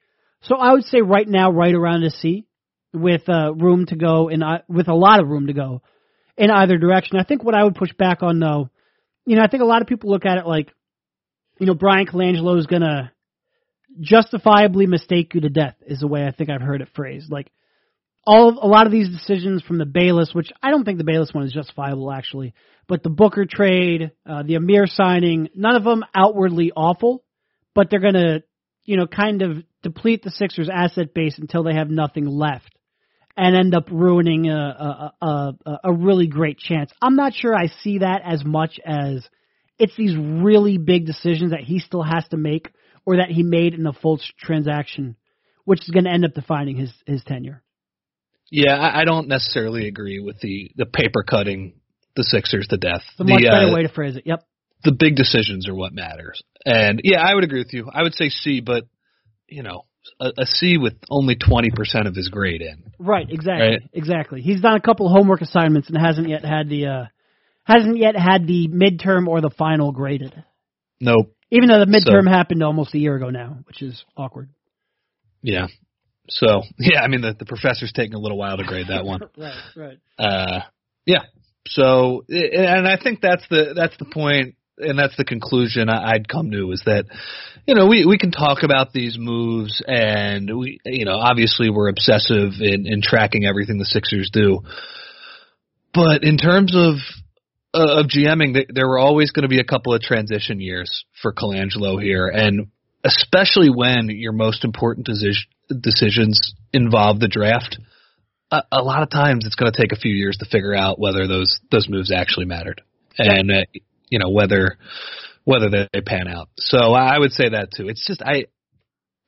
So I would say right now, right around a C, with uh, room to go in uh, with a lot of room to go in either direction. I think what I would push back on though, you know, I think a lot of people look at it like, you know, Bryan Colangelo is gonna justifiably mistake you to death is the way I think I've heard it phrased. Like all a lot of these decisions from the Bayless, which I don't think the Bayless one is justifiable actually, but the Booker trade, uh, the Amir signing, none of them outwardly awful, but they're gonna, you know, kind of deplete the Sixers' asset base until they have nothing left, and end up ruining a a, a, a, really great chance. I'm not sure I see that as much as it's these really big decisions that he still has to make or that he made in the Fultz transaction, which is going to end up defining his his tenure. Yeah, I, I don't necessarily agree with the the paper cutting the Sixers to death. A much better uh, way to phrase it. Yep. the big decisions are what matters. And yeah, I would agree with you. I would say C, but you know, a, a C with only twenty percent of his grade in. Right, exactly, Right. exactly. He's done a couple of homework assignments and hasn't yet had the uh hasn't yet had the midterm or the final graded. Nope. Even though the midterm So- happened almost a year ago now, which is awkward. Yeah. So yeah, I mean the the professor's taking a little while to grade that one. Right, right. Uh, yeah. So, and I think that's the that's the point, and that's the conclusion I'd come to is that, you know, we we can talk about these moves, and we, you know, obviously we're obsessive in in tracking everything the Sixers do, but in terms of uh, of GMing, there were always going to be a couple of transition years for Colangelo here, and especially when your most important deci- decisions involve the draft a, a lot of times it's going to take a few years to figure out whether those those moves actually mattered and uh, you know whether whether they pan out. So I would say that too. It's just I,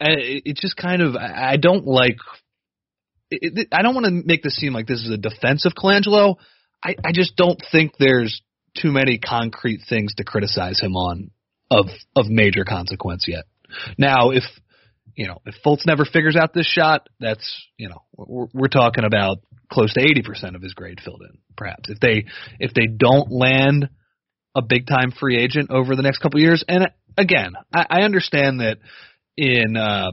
I it's just kind of I don't like it, it, I don't want to make this seem like this is a defense of Colangelo. I, I just don't think there's too many concrete things to criticize him on of of major consequence yet. Now, if you know if Fultz never figures out this shot, that's you know we're, we're talking about close to eighty percent of his grade filled in. Perhaps if they if they don't land a big time free agent over the next couple years, and again, I, I understand that in uh,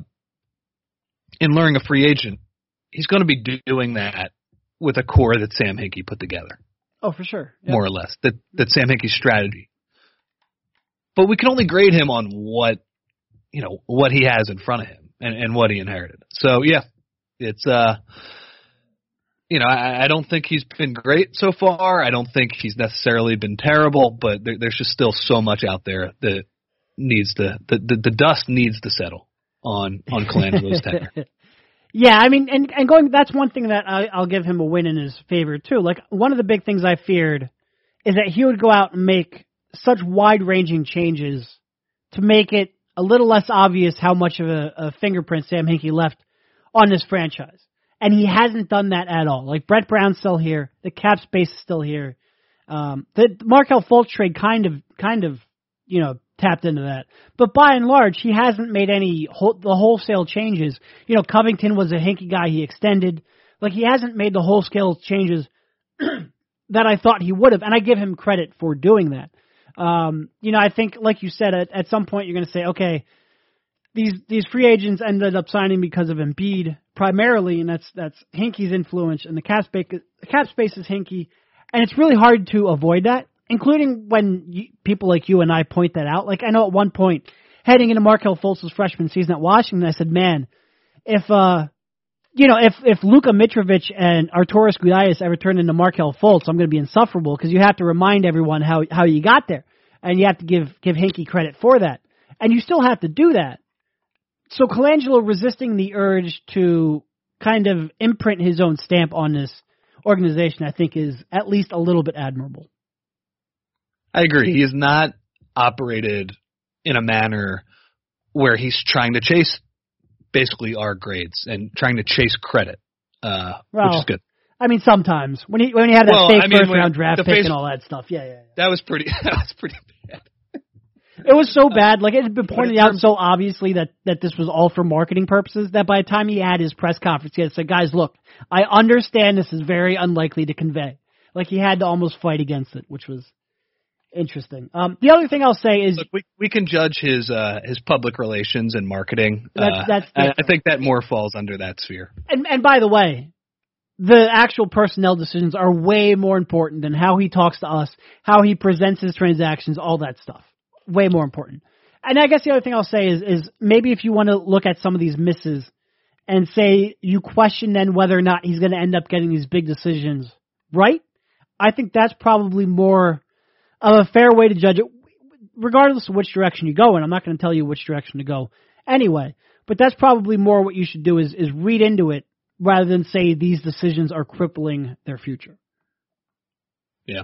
in luring a free agent, he's going to be doing that with a core that Sam Hinkie put together. Oh, for sure, yep. more or less that that Sam Hinkie's strategy. But we can only grade him on what you know what he has in front of him and, and what he inherited. So yeah, it's uh you know, I, I don't think he's been great so far. I don't think he's necessarily been terrible, but there, there's just still so much out there that needs to the the, the dust needs to settle on on Colangelo's tenure. Yeah, I mean, and and going that's one thing that I, I'll give him a win in his favor too. Like one of the big things I feared is that he would go out and make such wide-ranging changes to make it a little less obvious how much of a, a fingerprint Sam Hinkie left on this franchise and he hasn't done that at all. Like Brett Brown's still here, the cap space is still here. Um, the Markelle Fultz trade kind of, kind of, you know, tapped into that. But by and large, he hasn't made any whole, the wholesale changes. You know, Covington was a Hinkie guy; he extended. Like he hasn't made the wholesale changes that I thought he would have, and I give him credit for doing that. Um, you know, I think, like you said, at, at some point you're going to say, okay, these these free agents ended up signing because of Embiid primarily, and that's that's Hinkie's influence, and the cap space the cap space is Hinkie, and it's really hard to avoid that, including when you, people like you and I point that out. Like I know at one point, heading into Markelle Fultz's freshman season at Washington, I said, man, if uh you know, if if Luka Mitrovic and Arturas Gudaitis ever turn into Markelle Fultz, I'm going to be insufferable because you have to remind everyone how how you got there, and you have to give give Hinkie credit for that, and you still have to do that so Colangelo resisting the urge to kind of imprint his own stamp on this organization, I think, is at least a little bit admirable. I agree. He has not operated in a manner where he's trying to chase basically our grades and trying to chase credit, uh, well, which is good. I mean, sometimes when he when he had that well, fake I mean, first round draft pick face, and all that stuff, yeah, yeah, yeah. That was pretty. That was pretty bad. It was so bad, like it had been pointed out so obviously that that this was all for marketing purposes. That by the time he had his press conference, he had said, "Guys, look, I understand this is very unlikely to convey." Like he had to almost fight against it, which was interesting. Um, the other thing I'll say is Look, we we can judge his uh, his public relations and marketing. That's, uh, that's I, I think that more falls under that sphere. And and by the way, the actual personnel decisions are way more important than how he talks to us, how he presents his transactions, all that stuff way more important. And I guess the other thing I'll say is, is maybe if you want to look at some of these misses and say you question then whether or not he's going to end up getting these big decisions right, I think that's probably more of a fair way to judge it, regardless of which direction you go. And I'm not going to tell you which direction to go anyway. But that's probably more what you should do is, is read into it rather than say these decisions are crippling their future. Yeah.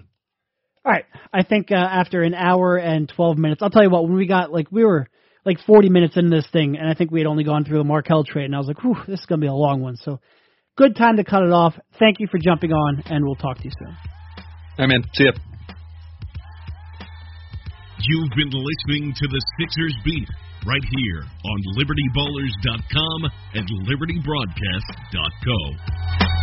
All right. I think uh, after an hour and 12 minutes, I'll tell you what, when we got, like, we were like 40 minutes into this thing, and I think we had only gone through the Markelle trade, and I was like, whew, this is going to be a long one. So good time to cut it off. Thank you for jumping on, and we'll talk to you soon. All right, man. See ya. You've been listening to the Sixers Beat right here on LibertyBallers.com and LibertyBroadcast.co.